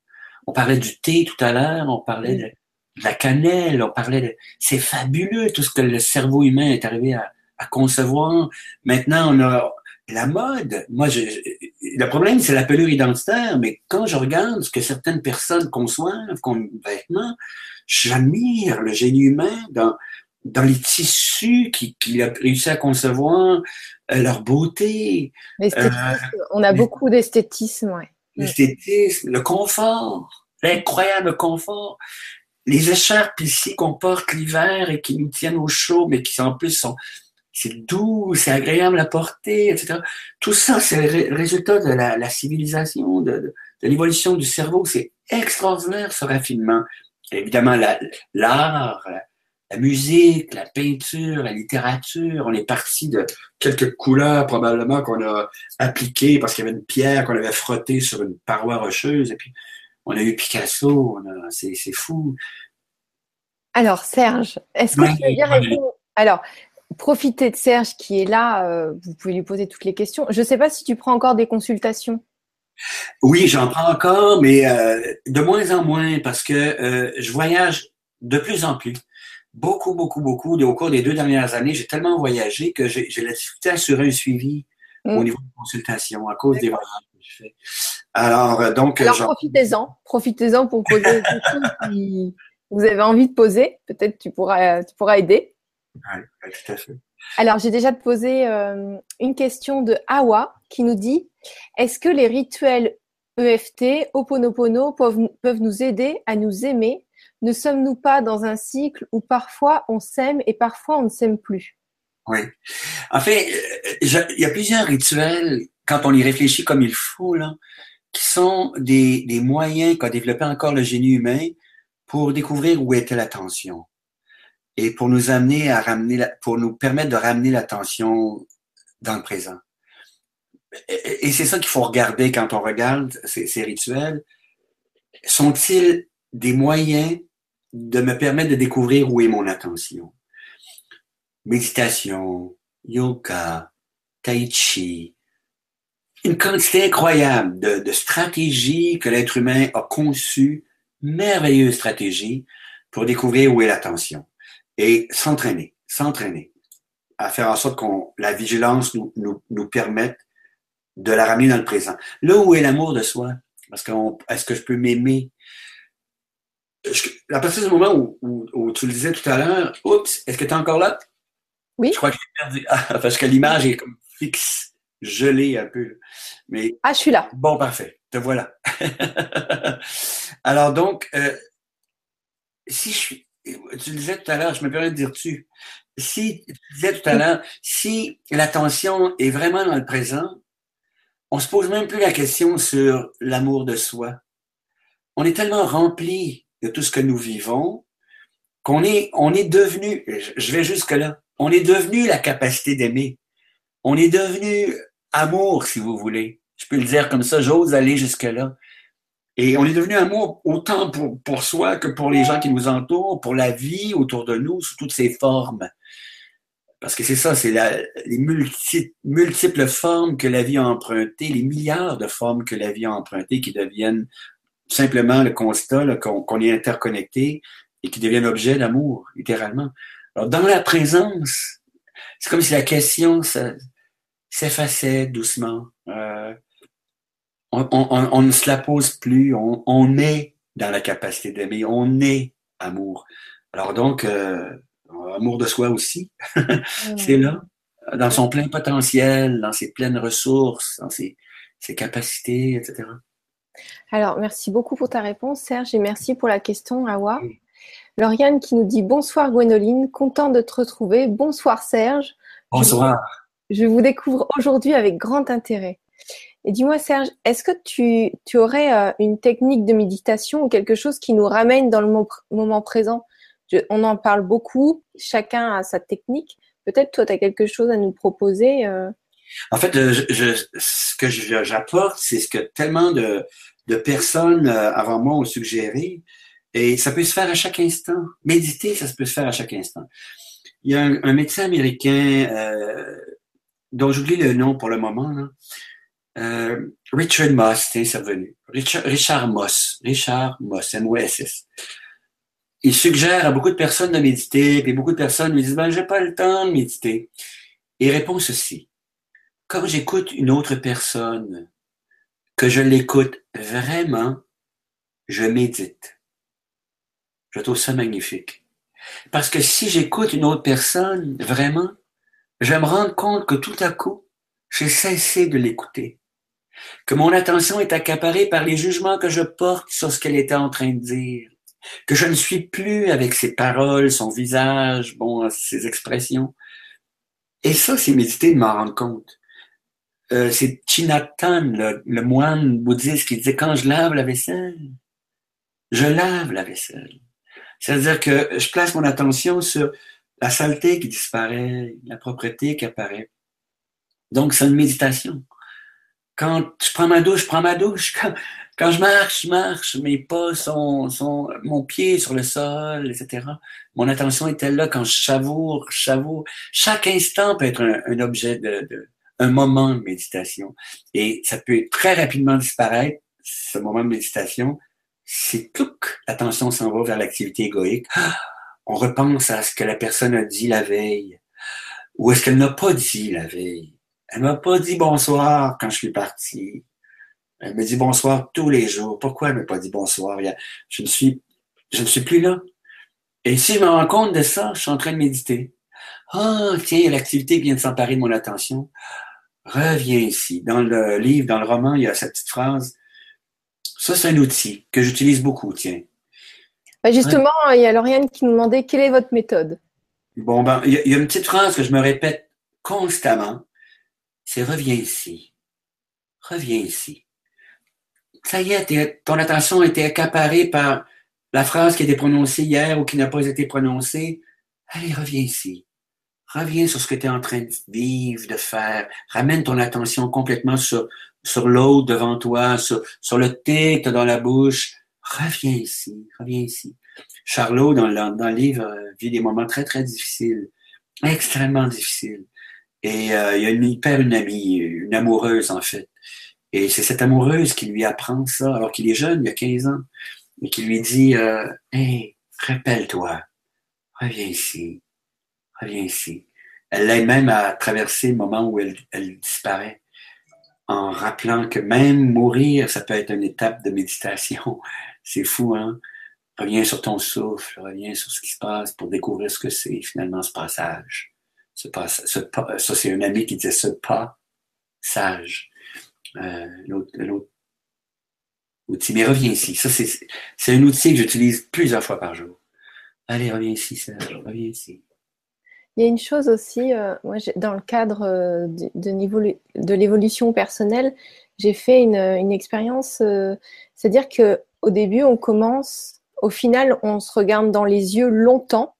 On parlait du thé tout à l'heure, on parlait de, de, la cannelle, on parlait de... C'est fabuleux tout ce que le cerveau humain est arrivé à, à concevoir. Maintenant, on a la mode. Moi, je, le problème, c'est la pelure identitaire, mais quand je regarde ce que certaines personnes conçoivent comme vêtements, j'admire le génie humain dans, dans les tissus qu'il qui a réussi à concevoir, euh, leur beauté. Euh, on a beaucoup d'esthétisme, ouais. L'esthétisme, le confort, l'incroyable confort. Les écharpes ici qu'on porte l'hiver et qui nous tiennent au chaud, mais qui en plus sont c'est doux, c'est agréable à porter, etc. Tout ça, c'est le résultat de la, la civilisation, de, de, de l'évolution du cerveau. C'est extraordinaire ce raffinement. Évidemment, l'art, la, la, musique, la peinture, la littérature, on est parti de quelques couleurs probablement qu'on a appliquées parce qu'il y avait une pierre qu'on avait frottée sur une paroi rocheuse. Et puis, on a eu Picasso, c'est fou. Alors, Serge, est-ce que tu veux bien répondre Alors, profitez de Serge qui est là. Euh, vous pouvez lui poser toutes les questions. Je ne sais pas si tu prends encore des consultations. Oui, j'en prends encore, mais euh, de moins en moins parce que euh, je voyage de plus en plus. Beaucoup, beaucoup, beaucoup. Au cours des deux dernières années, j'ai tellement voyagé que j'ai la difficulté à assurer un suivi mm. au niveau de consultation à cause des voyages que je fais. Alors, euh, donc. Alors, profitez-en. Profitez-en pour poser des questions si vous avez envie de poser. Peut-être tu pourras, tu pourras aider. Oui, tout à fait. Alors, j'ai déjà posé euh, une question de Awa qui nous dit Est-ce que les rituels EFT, Oponopono peuvent, peuvent nous aider à nous aimer? Ne sommes-nous pas dans un cycle où parfois on s'aime et parfois on ne s'aime plus? Oui. En fait, euh, il y a plusieurs rituels, quand on y réfléchit comme il faut, qui sont des, des moyens qu'a développé encore le génie humain pour découvrir où était l'attention et pour nous amener à ramener, pour nous permettre de ramener l'attention dans le présent. Et, c'est ça qu'il faut regarder quand on regarde ces, rituels. Sont-ils des moyens de me permettre de découvrir où est mon attention? Méditation, yoga, tai chi, une quantité incroyable de, de stratégies que l'être humain a conçues, merveilleuses stratégies pour découvrir où est l'attention et s'entraîner, s'entraîner à faire en sorte qu'on la vigilance nous, nous, nous permette de la ramener dans le présent. Là où est l'amour de soi, parce que est-ce que je peux m'aimer? À partir du moment où, où, où, tu le disais tout à l'heure, oups, est-ce que tu es encore là? Oui. Je crois que j'ai perdu. Ah, parce que l'image est comme fixe, gelée un peu. Mais ah, je suis là. Bon, parfait. Te voilà. Alors donc, euh, si je suis tu disais tout à l'heure, je me permets de dire tu. Si, tu disais tout à l'heure, si l'attention est vraiment dans le présent, on se pose même plus la question sur l'amour de soi. On est tellement rempli de tout ce que nous vivons qu'on est, on est devenu, je vais jusque là, on est devenu la capacité d'aimer. On est devenu amour, si vous voulez. Je peux le dire comme ça, j'ose aller jusque-là. Et on est devenu amour autant pour, pour soi que pour les gens qui nous entourent, pour la vie autour de nous, sous toutes ses formes. Parce que c'est ça, c'est les multiples formes que la vie a empruntées, les milliards de formes que la vie a empruntées qui deviennent simplement le constat qu'on est interconnecté et qui deviennent objet d'amour, littéralement. Alors, dans la présence, c'est comme si la question s'effaçait doucement. Euh, on, ne se la pose plus, on, est dans la capacité d'aimer, on est amour. Alors donc, euh, amour de soi aussi, c'est là, dans son plein potentiel, dans ses pleines ressources, dans ses, capacités, etc. Alors, merci beaucoup pour ta réponse, Serge, et merci pour la question, Awa. Lauriane qui nous dit bonsoir Gwénoline, content de te retrouver. Bonsoir Serge. Bonsoir. Je, vous découvre aujourd'hui avec grand intérêt. Et dis-moi Serge, est-ce que tu, aurais euh, une technique de méditation ou quelque chose qui nous ramène dans le moment présent? On en parle beaucoup, chacun a sa technique. Peut-être toi, tu as quelque chose à nous proposer euh? En fait, ce que j'apporte, c'est ce que tellement de, personnes euh, avant moi ont suggéré. Et ça peut se faire à chaque instant. Méditer, ça peut se faire à chaque instant. Il y a un, médecin américain euh, dont j'oublie le nom pour le moment, Richard Moss, c'est revenu. Richard, Richard Moss. Richard Moss, M-O-S-S. Il suggère à beaucoup de personnes de méditer, puis beaucoup de personnes lui disent, ben, j'ai pas le temps de méditer. il répond ceci. Quand j'écoute une autre personne, que je l'écoute vraiment, je médite. Je trouve ça magnifique. Parce que si j'écoute une autre personne, vraiment, je me rendre compte que tout à coup, j'ai cessé de l'écouter. Que mon attention est accaparée par les jugements que je porte sur ce qu'elle était en train de dire. Que je ne suis plus avec ses paroles, son visage, bon, ses expressions. Et ça, c'est méditer de m'en rendre compte. Euh, c'est Chinatan, le, le moine bouddhiste, qui disait quand je lave la vaisselle, je lave la vaisselle. C'est-à-dire que je place mon attention sur la saleté qui disparaît, la propreté qui apparaît. Donc, c'est une méditation. Quand je prends ma douche, je prends ma douche. je marche, je marche. Mes pas sont, sont, mon pied sur le sol, etc. Mon attention est elle là quand je savoure, je savoure. Chaque instant peut être un, objet de, un moment de méditation. Et ça peut très rapidement disparaître, ce moment de méditation, c'est tout l'attention s'en va vers l'activité égoïque. On repense à ce que la personne a dit la veille. Ou est-ce qu'elle n'a pas dit la veille? Elle m'a pas dit bonsoir quand je suis parti. Elle me dit bonsoir tous les jours. Pourquoi elle m'a pas dit bonsoir? Je ne suis, je ne suis plus là. Et si je me rends compte de ça, je suis en train de méditer. Ah, tiens, l'activité vient de s'emparer de mon attention. Reviens ici. Dans le livre, dans le roman, il y a cette petite phrase. Ça, c'est un outil que j'utilise beaucoup, tiens. Bah, justement, il y a Lauriane qui nous demandait quelle est votre méthode? Bon, ben, il y, a une petite phrase que je me répète constamment. C'est reviens ici. Reviens ici. Ça y est, ton attention été accaparée par la phrase qui a été prononcée hier ou qui n'a pas été prononcée. Allez, reviens ici. Reviens sur ce que tu es en train de vivre, de faire. Ramène ton attention complètement sur sur l'autre devant toi, sur, le thé que tu dans la bouche. Reviens ici, reviens ici. Charlot, dans le, dans livre, euh, vit des moments très, très difficiles, extrêmement difficiles. Et euh, il a il perd une amie, une amoureuse en fait. Et c'est cette amoureuse qui lui apprend ça, alors qu'il est jeune, il a 15 ans, et qui lui dit euh, Hey, rappelle-toi, reviens ici, reviens ici. Elle l'aide même à traverser le moment où elle, elle disparaît en rappelant que même mourir, ça peut être une étape de méditation. C'est fou, hein? Reviens sur ton souffle, reviens sur ce qui se passe pour découvrir ce que c'est finalement ce passage. Ce ce ça, c'est un ami qui disait ce pas sage. Euh, l'autre outil. Mais reviens ici. Ça, c'est un outil que j'utilise plusieurs fois par jour. Allez, reviens ici, Serge, reviens ici. Il y a une chose aussi, euh, moi, dans le cadre euh, de, de l'évolution personnelle, j'ai fait une, une expérience, euh, c'est-à-dire que au début, on commence, au final, on se regarde dans les yeux longtemps.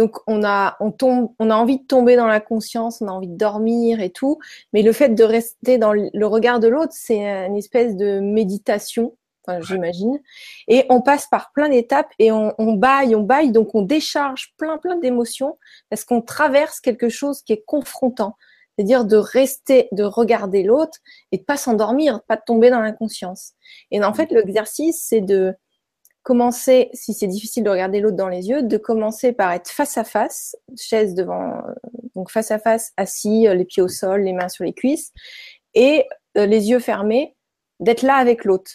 Donc on a, on tombe, on a envie de tomber dans la conscience, on a envie de dormir et tout. Mais le fait de rester dans le regard de l'autre, c'est une espèce de méditation, enfin, j'imagine. Et on passe par plein d'étapes et on, on baille, on baille, donc on décharge plein plein d'émotions parce qu'on traverse quelque chose qui est confrontant. C'est-à-dire de rester, de regarder l'autre et de pas s'endormir, pas de tomber dans l'inconscience. Et en fait, l'exercice, c'est de commencer, si c'est difficile de regarder l'autre dans les yeux, de commencer par être face à face, chaise devant, euh, donc face à face, assis, euh, les pieds au sol, les mains sur les cuisses, et euh, les yeux fermés, d'être là avec l'autre.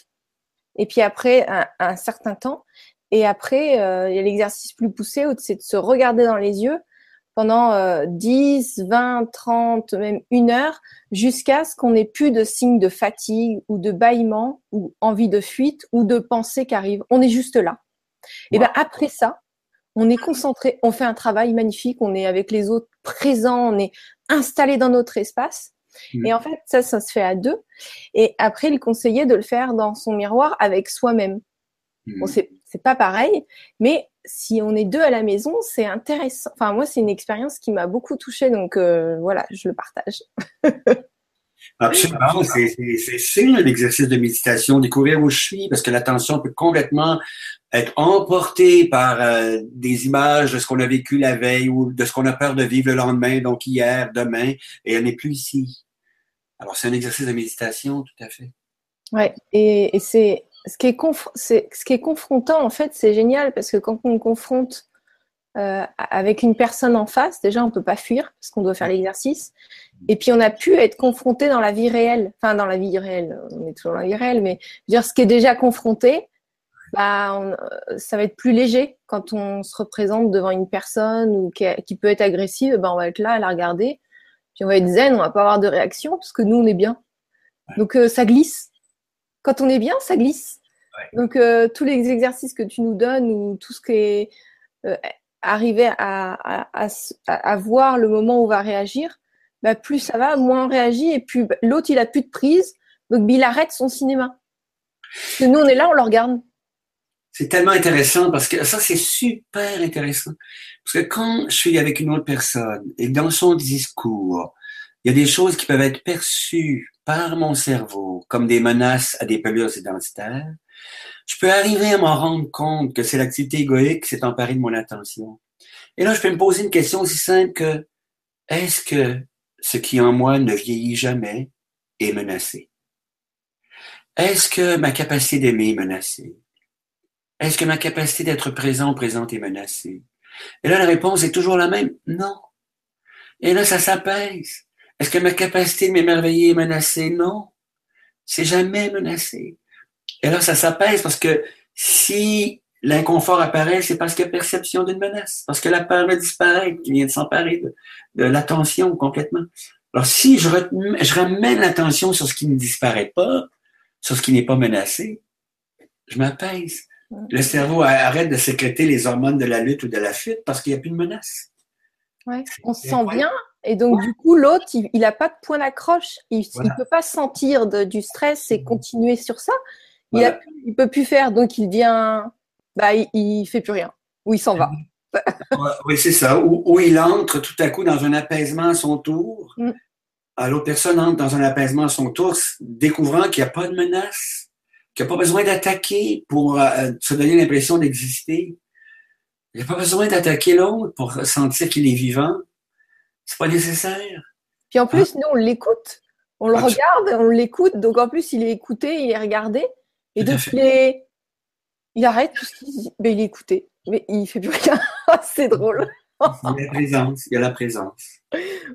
Et puis après un, certain temps, et après il y a l'exercice plus poussé, c'est de se regarder dans les yeux pendant 10, 20, 30, même une heure, jusqu'à ce qu'on n'ait plus de signes de fatigue ou de bâillement ou envie de fuite ou de pensée qui arrive. On est juste là. Et ben après ça, on est concentré, on fait un travail magnifique, on est avec les autres présents, on est installé dans notre espace. Mmh. Et en fait, ça, ça se fait à deux. Et après, il conseillait de le faire dans son miroir avec soi-même. Bon, mmh. c'est, c'est pas pareil, mais si on est deux à la maison, c'est intéressant. Enfin, moi, c'est une expérience qui m'a beaucoup touchée, donc euh, voilà, je le partage. Absolument, c'est ça l'exercice de méditation, découvrir où je suis, parce que l'attention peut complètement être emportée par euh, des images de ce qu'on a vécu la veille ou de ce qu'on a peur de vivre le lendemain, donc hier, demain, et elle n'est plus ici. Alors, c'est un exercice de méditation, tout à fait. Ouais, et, et c'est ce qui est, ce qui est confrontant, en fait, c'est génial parce que quand on confronte euh, avec une personne en face, déjà, on peut pas fuir parce qu'on doit faire l'exercice. Et puis, on a pu être confronté dans la vie réelle. Enfin, dans la vie réelle, on est toujours dans la vie réelle, mais dire ce qui est déjà confronté, bah, euh, ça va être plus léger quand on se représente devant une personne ou qui, qui peut être agressive. Bah, on va être là à la regarder, puis on va être zen, on va pas avoir de réaction parce que nous, on est bien. Donc, euh, ça glisse quand on est bien, ça glisse. Donc, euh, tous les exercices que tu nous donnes ou tout ce qui est euh, arriver à, à, voir le moment où on va réagir, bah, plus ça va, moins on réagit et puis bah, l'autre, il a plus de prise. Donc, il arrête son cinéma. Parce que nous, on est là, on le regarde. C'est tellement intéressant parce que ça, c'est super intéressant. Parce que quand je suis avec une autre personne et dans son discours, il y a des choses qui peuvent être perçues par mon cerveau comme des menaces à des pelures identitaires, je peux arriver à m'en rendre compte que c'est l'activité égoïque qui s'est emparée de mon attention. Et là, je peux me poser une question aussi simple que est-ce que ce qui en moi ne vieillit jamais est menacé? Est-ce que ma capacité d'aimer est menacée? Est-ce que ma capacité d'être présent, présente est menacée? Et là, la réponse est toujours la même. Non. Et là, ça s'apaise. Est-ce que ma capacité de m'émerveiller est menacée? Non. C'est jamais menacé. Et là, ça s'apaise parce que si l'inconfort apparaît, c'est parce qu'il y a perception d'une menace, parce que la peur va disparaître, qui vient de s'emparer de, l'attention complètement. Alors, si je, je ramène l'attention sur ce qui ne disparaît pas, sur ce qui n'est pas menacé, je m'apaise. Le cerveau arrête de sécréter les hormones de la lutte ou de la fuite parce qu'il n'y a plus de menace. Ouais. On se sent bien et donc, du coup, l'autre, il n'a pas de point d'accroche. Il ne peut pas sentir du stress et continuer sur ça. Il ne peut plus faire. Donc, il vient, bah, il, ne fait plus rien. Ou il s'en va. oui, c'est ça. Ou, il entre tout à coup dans un apaisement à son tour. Mm. L'autre personne entre dans un apaisement à son tour, découvrant qu'il n'y a pas de menace, qu'il n'y a pas besoin d'attaquer pour euh, se donner l'impression d'exister. Il n'y a pas besoin d'attaquer l'autre pour sentir qu'il est vivant. C'est pas nécessaire. Puis en plus, hein? nous, on l'écoute. On le regarde, on l'écoute. Donc en plus, il est écouté, il est regardé. Et donc, il, est... il arrête tout ce qu'il dit. Mais il est écouté. Mais il fait plus rien. c'est drôle. il y a la présence. Il y a la présence.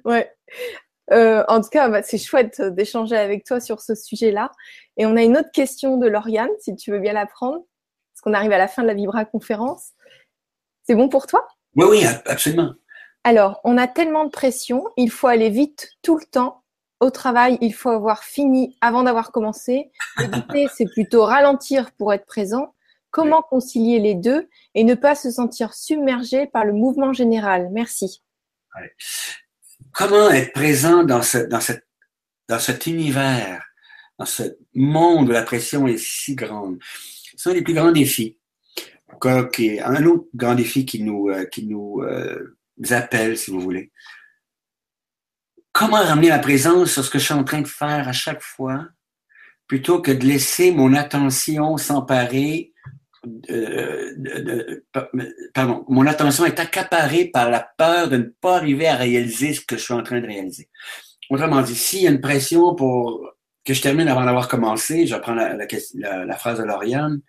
Ouais. Euh, en tout cas, bah, c'est chouette d'échanger avec toi sur ce sujet-là. Et on a une autre question de Lauriane, si tu veux bien la prendre, parce qu'on arrive à la fin de la Vibra conférence. C'est bon pour toi? Oui, oui, absolument. Alors, on a tellement de pression, il faut aller vite tout le temps. Au travail, il faut avoir fini avant d'avoir commencé. Méditer, c'est plutôt ralentir pour être présent. Comment concilier les deux et ne pas se sentir submergé par le mouvement général? Merci. Comment être présent dans, ce, dans, cette, dans cet univers, dans ce monde où la pression est si grande? Ce sont les plus grands défis. un autre grand défi qui nous, euh, qui nous euh, appelle, si vous voulez. Comment ramener la présence sur ce que je suis en train de faire à chaque fois, plutôt que de laisser mon attention s'emparer pardon, mon attention est accaparée par la peur de ne pas arriver à réaliser ce que je suis en train de réaliser. Autrement dit, s'il y a une pression pour que je termine avant d'avoir commencé, je reprends la, la, phrase de Lauriane,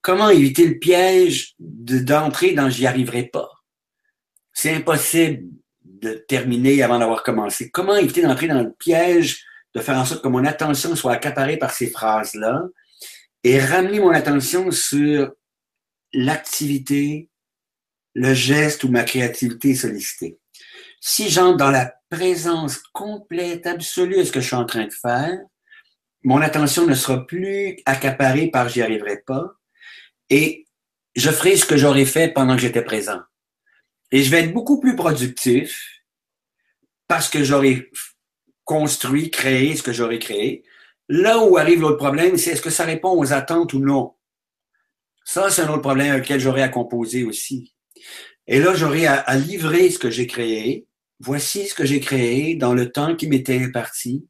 comment éviter le piège d'entrer dans j'y arriverai pas? C'est impossible de terminer avant d'avoir commencé. Comment éviter d'entrer dans le piège de faire en sorte que mon attention soit accaparée par ces phrases-là et ramener mon attention sur l'activité, le geste ou ma créativité sollicitée? Si j'entre dans la présence complète, absolue de ce que je suis en train de faire, mon attention ne sera plus accaparée par j'y arriverai pas et je ferai ce que j'aurais fait pendant que j'étais présent. Et je vais être beaucoup plus productif parce que j'aurais construit, créé ce que j'aurais créé. Là où arrive l'autre problème, c'est est-ce que ça répond aux attentes ou non? Ça, c'est un autre problème auquel j'aurais à composer aussi. Et là, j'aurais à, livrer ce que j'ai créé. Voici ce que j'ai créé dans le temps qui m'était imparti.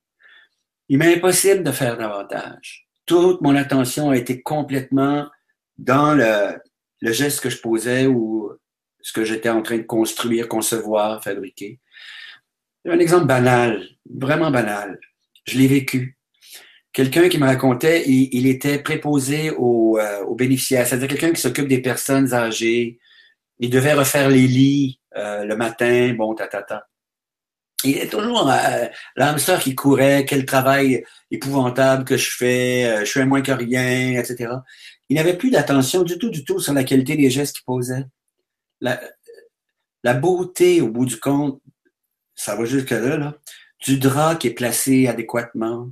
Il m'est impossible de faire davantage. Toute mon attention a été complètement dans le, le geste que je posais ou ce que j'étais en train de construire, concevoir, fabriquer. Un exemple banal, vraiment banal. Je l'ai vécu. Quelqu'un qui me racontait, il, était préposé aux, euh, bénéficiaires, c'est-à-dire quelqu'un qui s'occupe des personnes âgées. Il devait refaire les lits euh, le matin, bon, ta, ta, ta. Il est toujours euh, l'hamster qui courait, quel travail épouvantable que je fais, euh, je fais moins que rien, etc. Il n'avait plus d'attention du tout, du tout sur la qualité des gestes qu'il posait. La, la beauté, au bout du compte, ça va jusque-là, là, du drap qui est placé adéquatement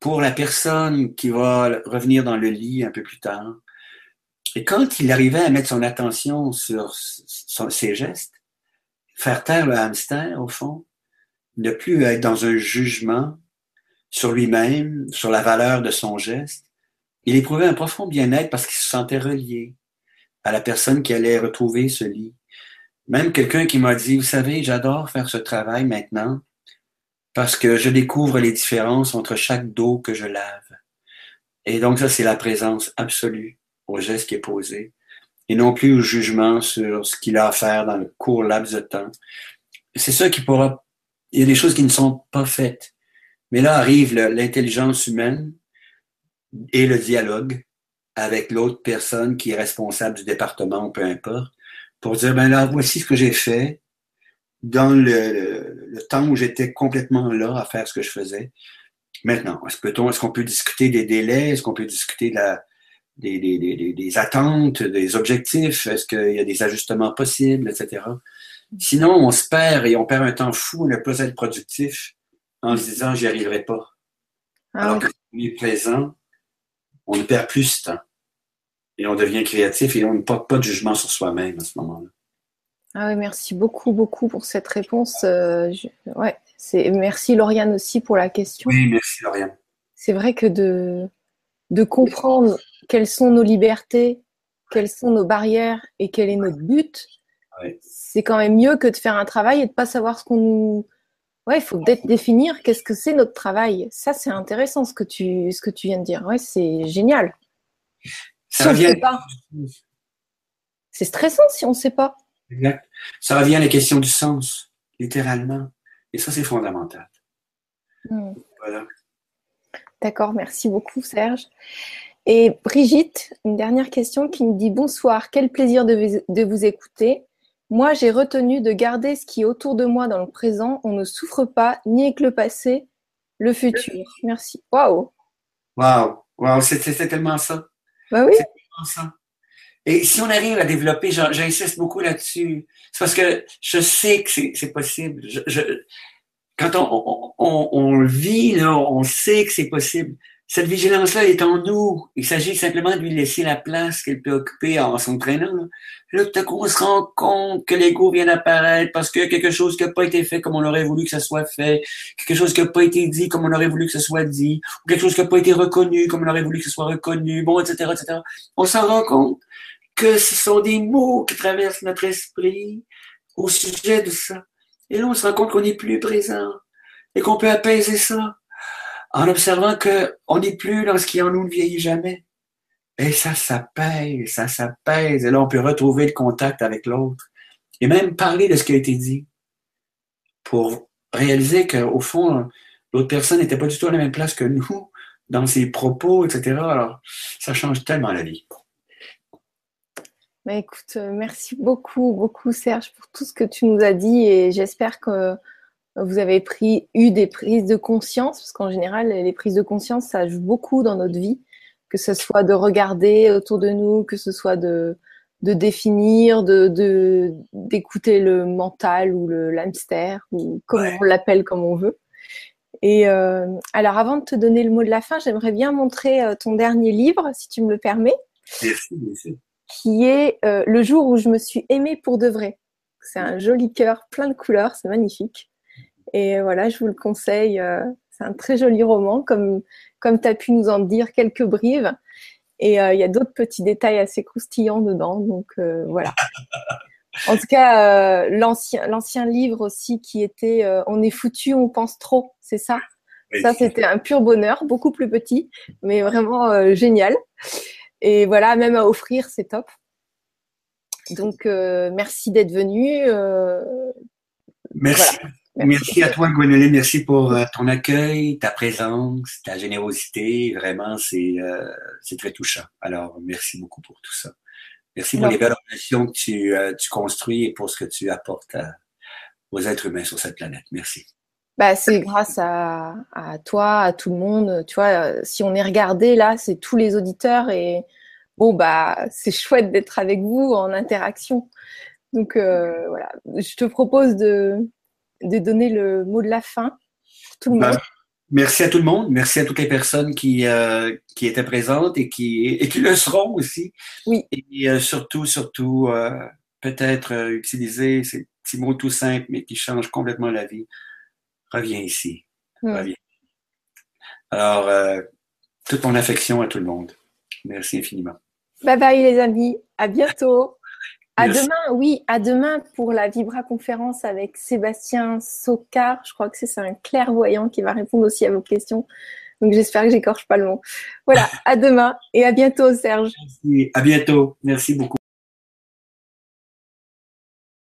pour la personne qui va revenir dans le lit un peu plus tard. Et quand il arrivait à mettre son attention sur ses gestes, faire taire le hamster, au fond, ne plus être dans un jugement sur lui-même, sur la valeur de son geste, il éprouvait un profond bien-être parce qu'il se sentait relié à la personne qui allait retrouver ce lit. Même quelqu'un qui m'a dit, vous savez, j'adore faire ce travail maintenant parce que je découvre les différences entre chaque dos que je lave. Et donc ça, c'est la présence absolue au geste qui est posé et non plus au jugement sur ce qu'il a à faire dans le court laps de temps. C'est ça qui pourra... Il y a des choses qui ne sont pas faites. Mais là arrive l'intelligence humaine et le dialogue avec l'autre personne qui est responsable du département, peu importe, pour dire, ben là, voici ce que j'ai fait dans le, temps où j'étais complètement là à faire ce que je faisais. Maintenant, est-ce qu'on peut discuter des délais? Est-ce qu'on peut discuter de la, des, des, des, des, attentes, des objectifs? Est-ce qu'il y a des ajustements possibles, etc.? Sinon, on se perd et on perd un temps fou, on ne peut pas être productif en se disant j'y arriverai pas. Ah Alors que si on est présent, on ne perd plus ce temps et on devient créatif et on ne porte pas de jugement sur soi-même à ce moment-là. Ah oui, merci beaucoup, beaucoup pour cette réponse. Euh, ouais, c'est merci Lauriane aussi pour la question. Oui, merci Lauriane. C'est vrai que de, de comprendre quelles sont nos libertés, quelles sont nos barrières et quel est notre but, c'est quand même mieux que de faire un travail et de pas savoir ce qu'on nous. Ouais, il faut peut-être définir qu'est-ce que c'est notre travail. Ça, c'est intéressant ce que tu ce que tu viens de dire. Ouais, c'est génial. Ça revient... pas. C'est stressant si on ne sait pas. Exact. Ça revient à la question du sens, littéralement. Et ça, c'est fondamental. Hmm. Voilà. D'accord, merci beaucoup, Serge. Et Brigitte, une dernière question qui me dit Bonsoir, quel plaisir de, vous écouter. Moi, j'ai retenu de garder ce qui est autour de moi dans le présent. On ne souffre pas ni avec le passé, le futur. Merci. Waouh! Waouh! Waouh! C'était tellement ça. Bah. Et si on arrive à développer, j'insiste beaucoup là-dessus, c'est parce que je sais que c'est possible. Quand on, on, vit, on sait que c'est possible. Cette vigilance-là est en nous. Il s'agit simplement de lui laisser la place qu'elle peut occuper en s'entraînant. Là, tout à coup, on se rend compte que l'ego vient d'apparaître parce que quelque chose qui n'a pas été fait comme on aurait voulu que ça soit fait, quelque chose qui n'a pas été dit comme on aurait voulu que ça soit dit, ou quelque chose qui n'a pas été reconnu comme on aurait voulu que ce soit reconnu, bon, etc., etc. On s'en rend compte que ce sont des mots qui traversent notre esprit au sujet de ça. Et là, on se rend compte qu'on n'est plus présent et qu'on peut apaiser ça en observant qu'on n'est plus dans ce qui en nous ne vieillit jamais. Et ça s'apaise, ça s'apaise. Et là, on peut retrouver le contact avec l'autre et même parler de ce qui a été dit pour réaliser qu'au fond, l'autre personne n'était pas du tout à la même place que nous dans ses propos, etc. Alors, ça change tellement la vie. Bah, écoute, euh, merci beaucoup, beaucoup Serge pour tout ce que tu nous as dit et j'espère que vous avez pris, eu des prises de conscience, parce qu'en général, les prises de conscience, ça joue beaucoup dans notre vie, que ce soit de regarder autour de nous, que ce soit de, de définir, de d'écouter le mental ou le hamster, ou comme on l'appelle comme on veut. Et euh, alors, avant de te donner le mot de la fin, j'aimerais bien montrer euh, ton dernier livre, si tu me le permets. Merci, merci. Qui est euh, Le jour où je me suis aimée pour de vrai. C'est un joli cœur, plein de couleurs, c'est magnifique. Et voilà, je vous le conseille. Euh, c'est un très joli roman, comme, comme tu as pu nous en dire quelques brives. Et euh, il y a d'autres petits détails assez croustillants dedans. Donc euh, voilà. En tout cas, l'ancien, l'ancien livre aussi qui était On est foutu, on pense trop, c'est ça? Ça, c'était un pur bonheur, beaucoup plus petit, mais vraiment génial. Et voilà, même à offrir, c'est top. Donc, merci d'être venu. merci. Merci, à toi, Gwenoline. Merci pour euh, ton accueil, ta présence, ta générosité. Vraiment, c'est euh, très touchant. Alors, merci beaucoup pour tout ça. Merci pour les belles relations que tu, euh, tu, construis et pour ce que tu apportes aux êtres humains sur cette planète. Merci. Bah, c'est grâce à, à, toi, à tout le monde. Tu vois, si on est regardé là, c'est tous les auditeurs et bon, bah, c'est chouette d'être avec vous en interaction. Donc, voilà. Je te propose de, de donner le mot de la fin pour tout le ben, monde. Merci à tout le monde. Merci à toutes les personnes qui, euh, qui étaient présentes et qui, et qui le seront aussi. Oui. Et euh, surtout, surtout, euh, peut-être utiliser ces petits mots tout simples, mais qui changent complètement la vie. Reviens ici. Hmm. Reviens. Alors, toute mon affection à tout le monde. Merci infiniment. Bye bye les amis. À bientôt. À demain, oui, à demain pour la Vibra conférence avec Sébastien Socard. Je crois que c'est un clairvoyant qui va répondre aussi à vos questions. Donc j'espère que j'écorche pas le mot. Voilà, à demain et à bientôt Serge. Merci. À bientôt. Merci beaucoup.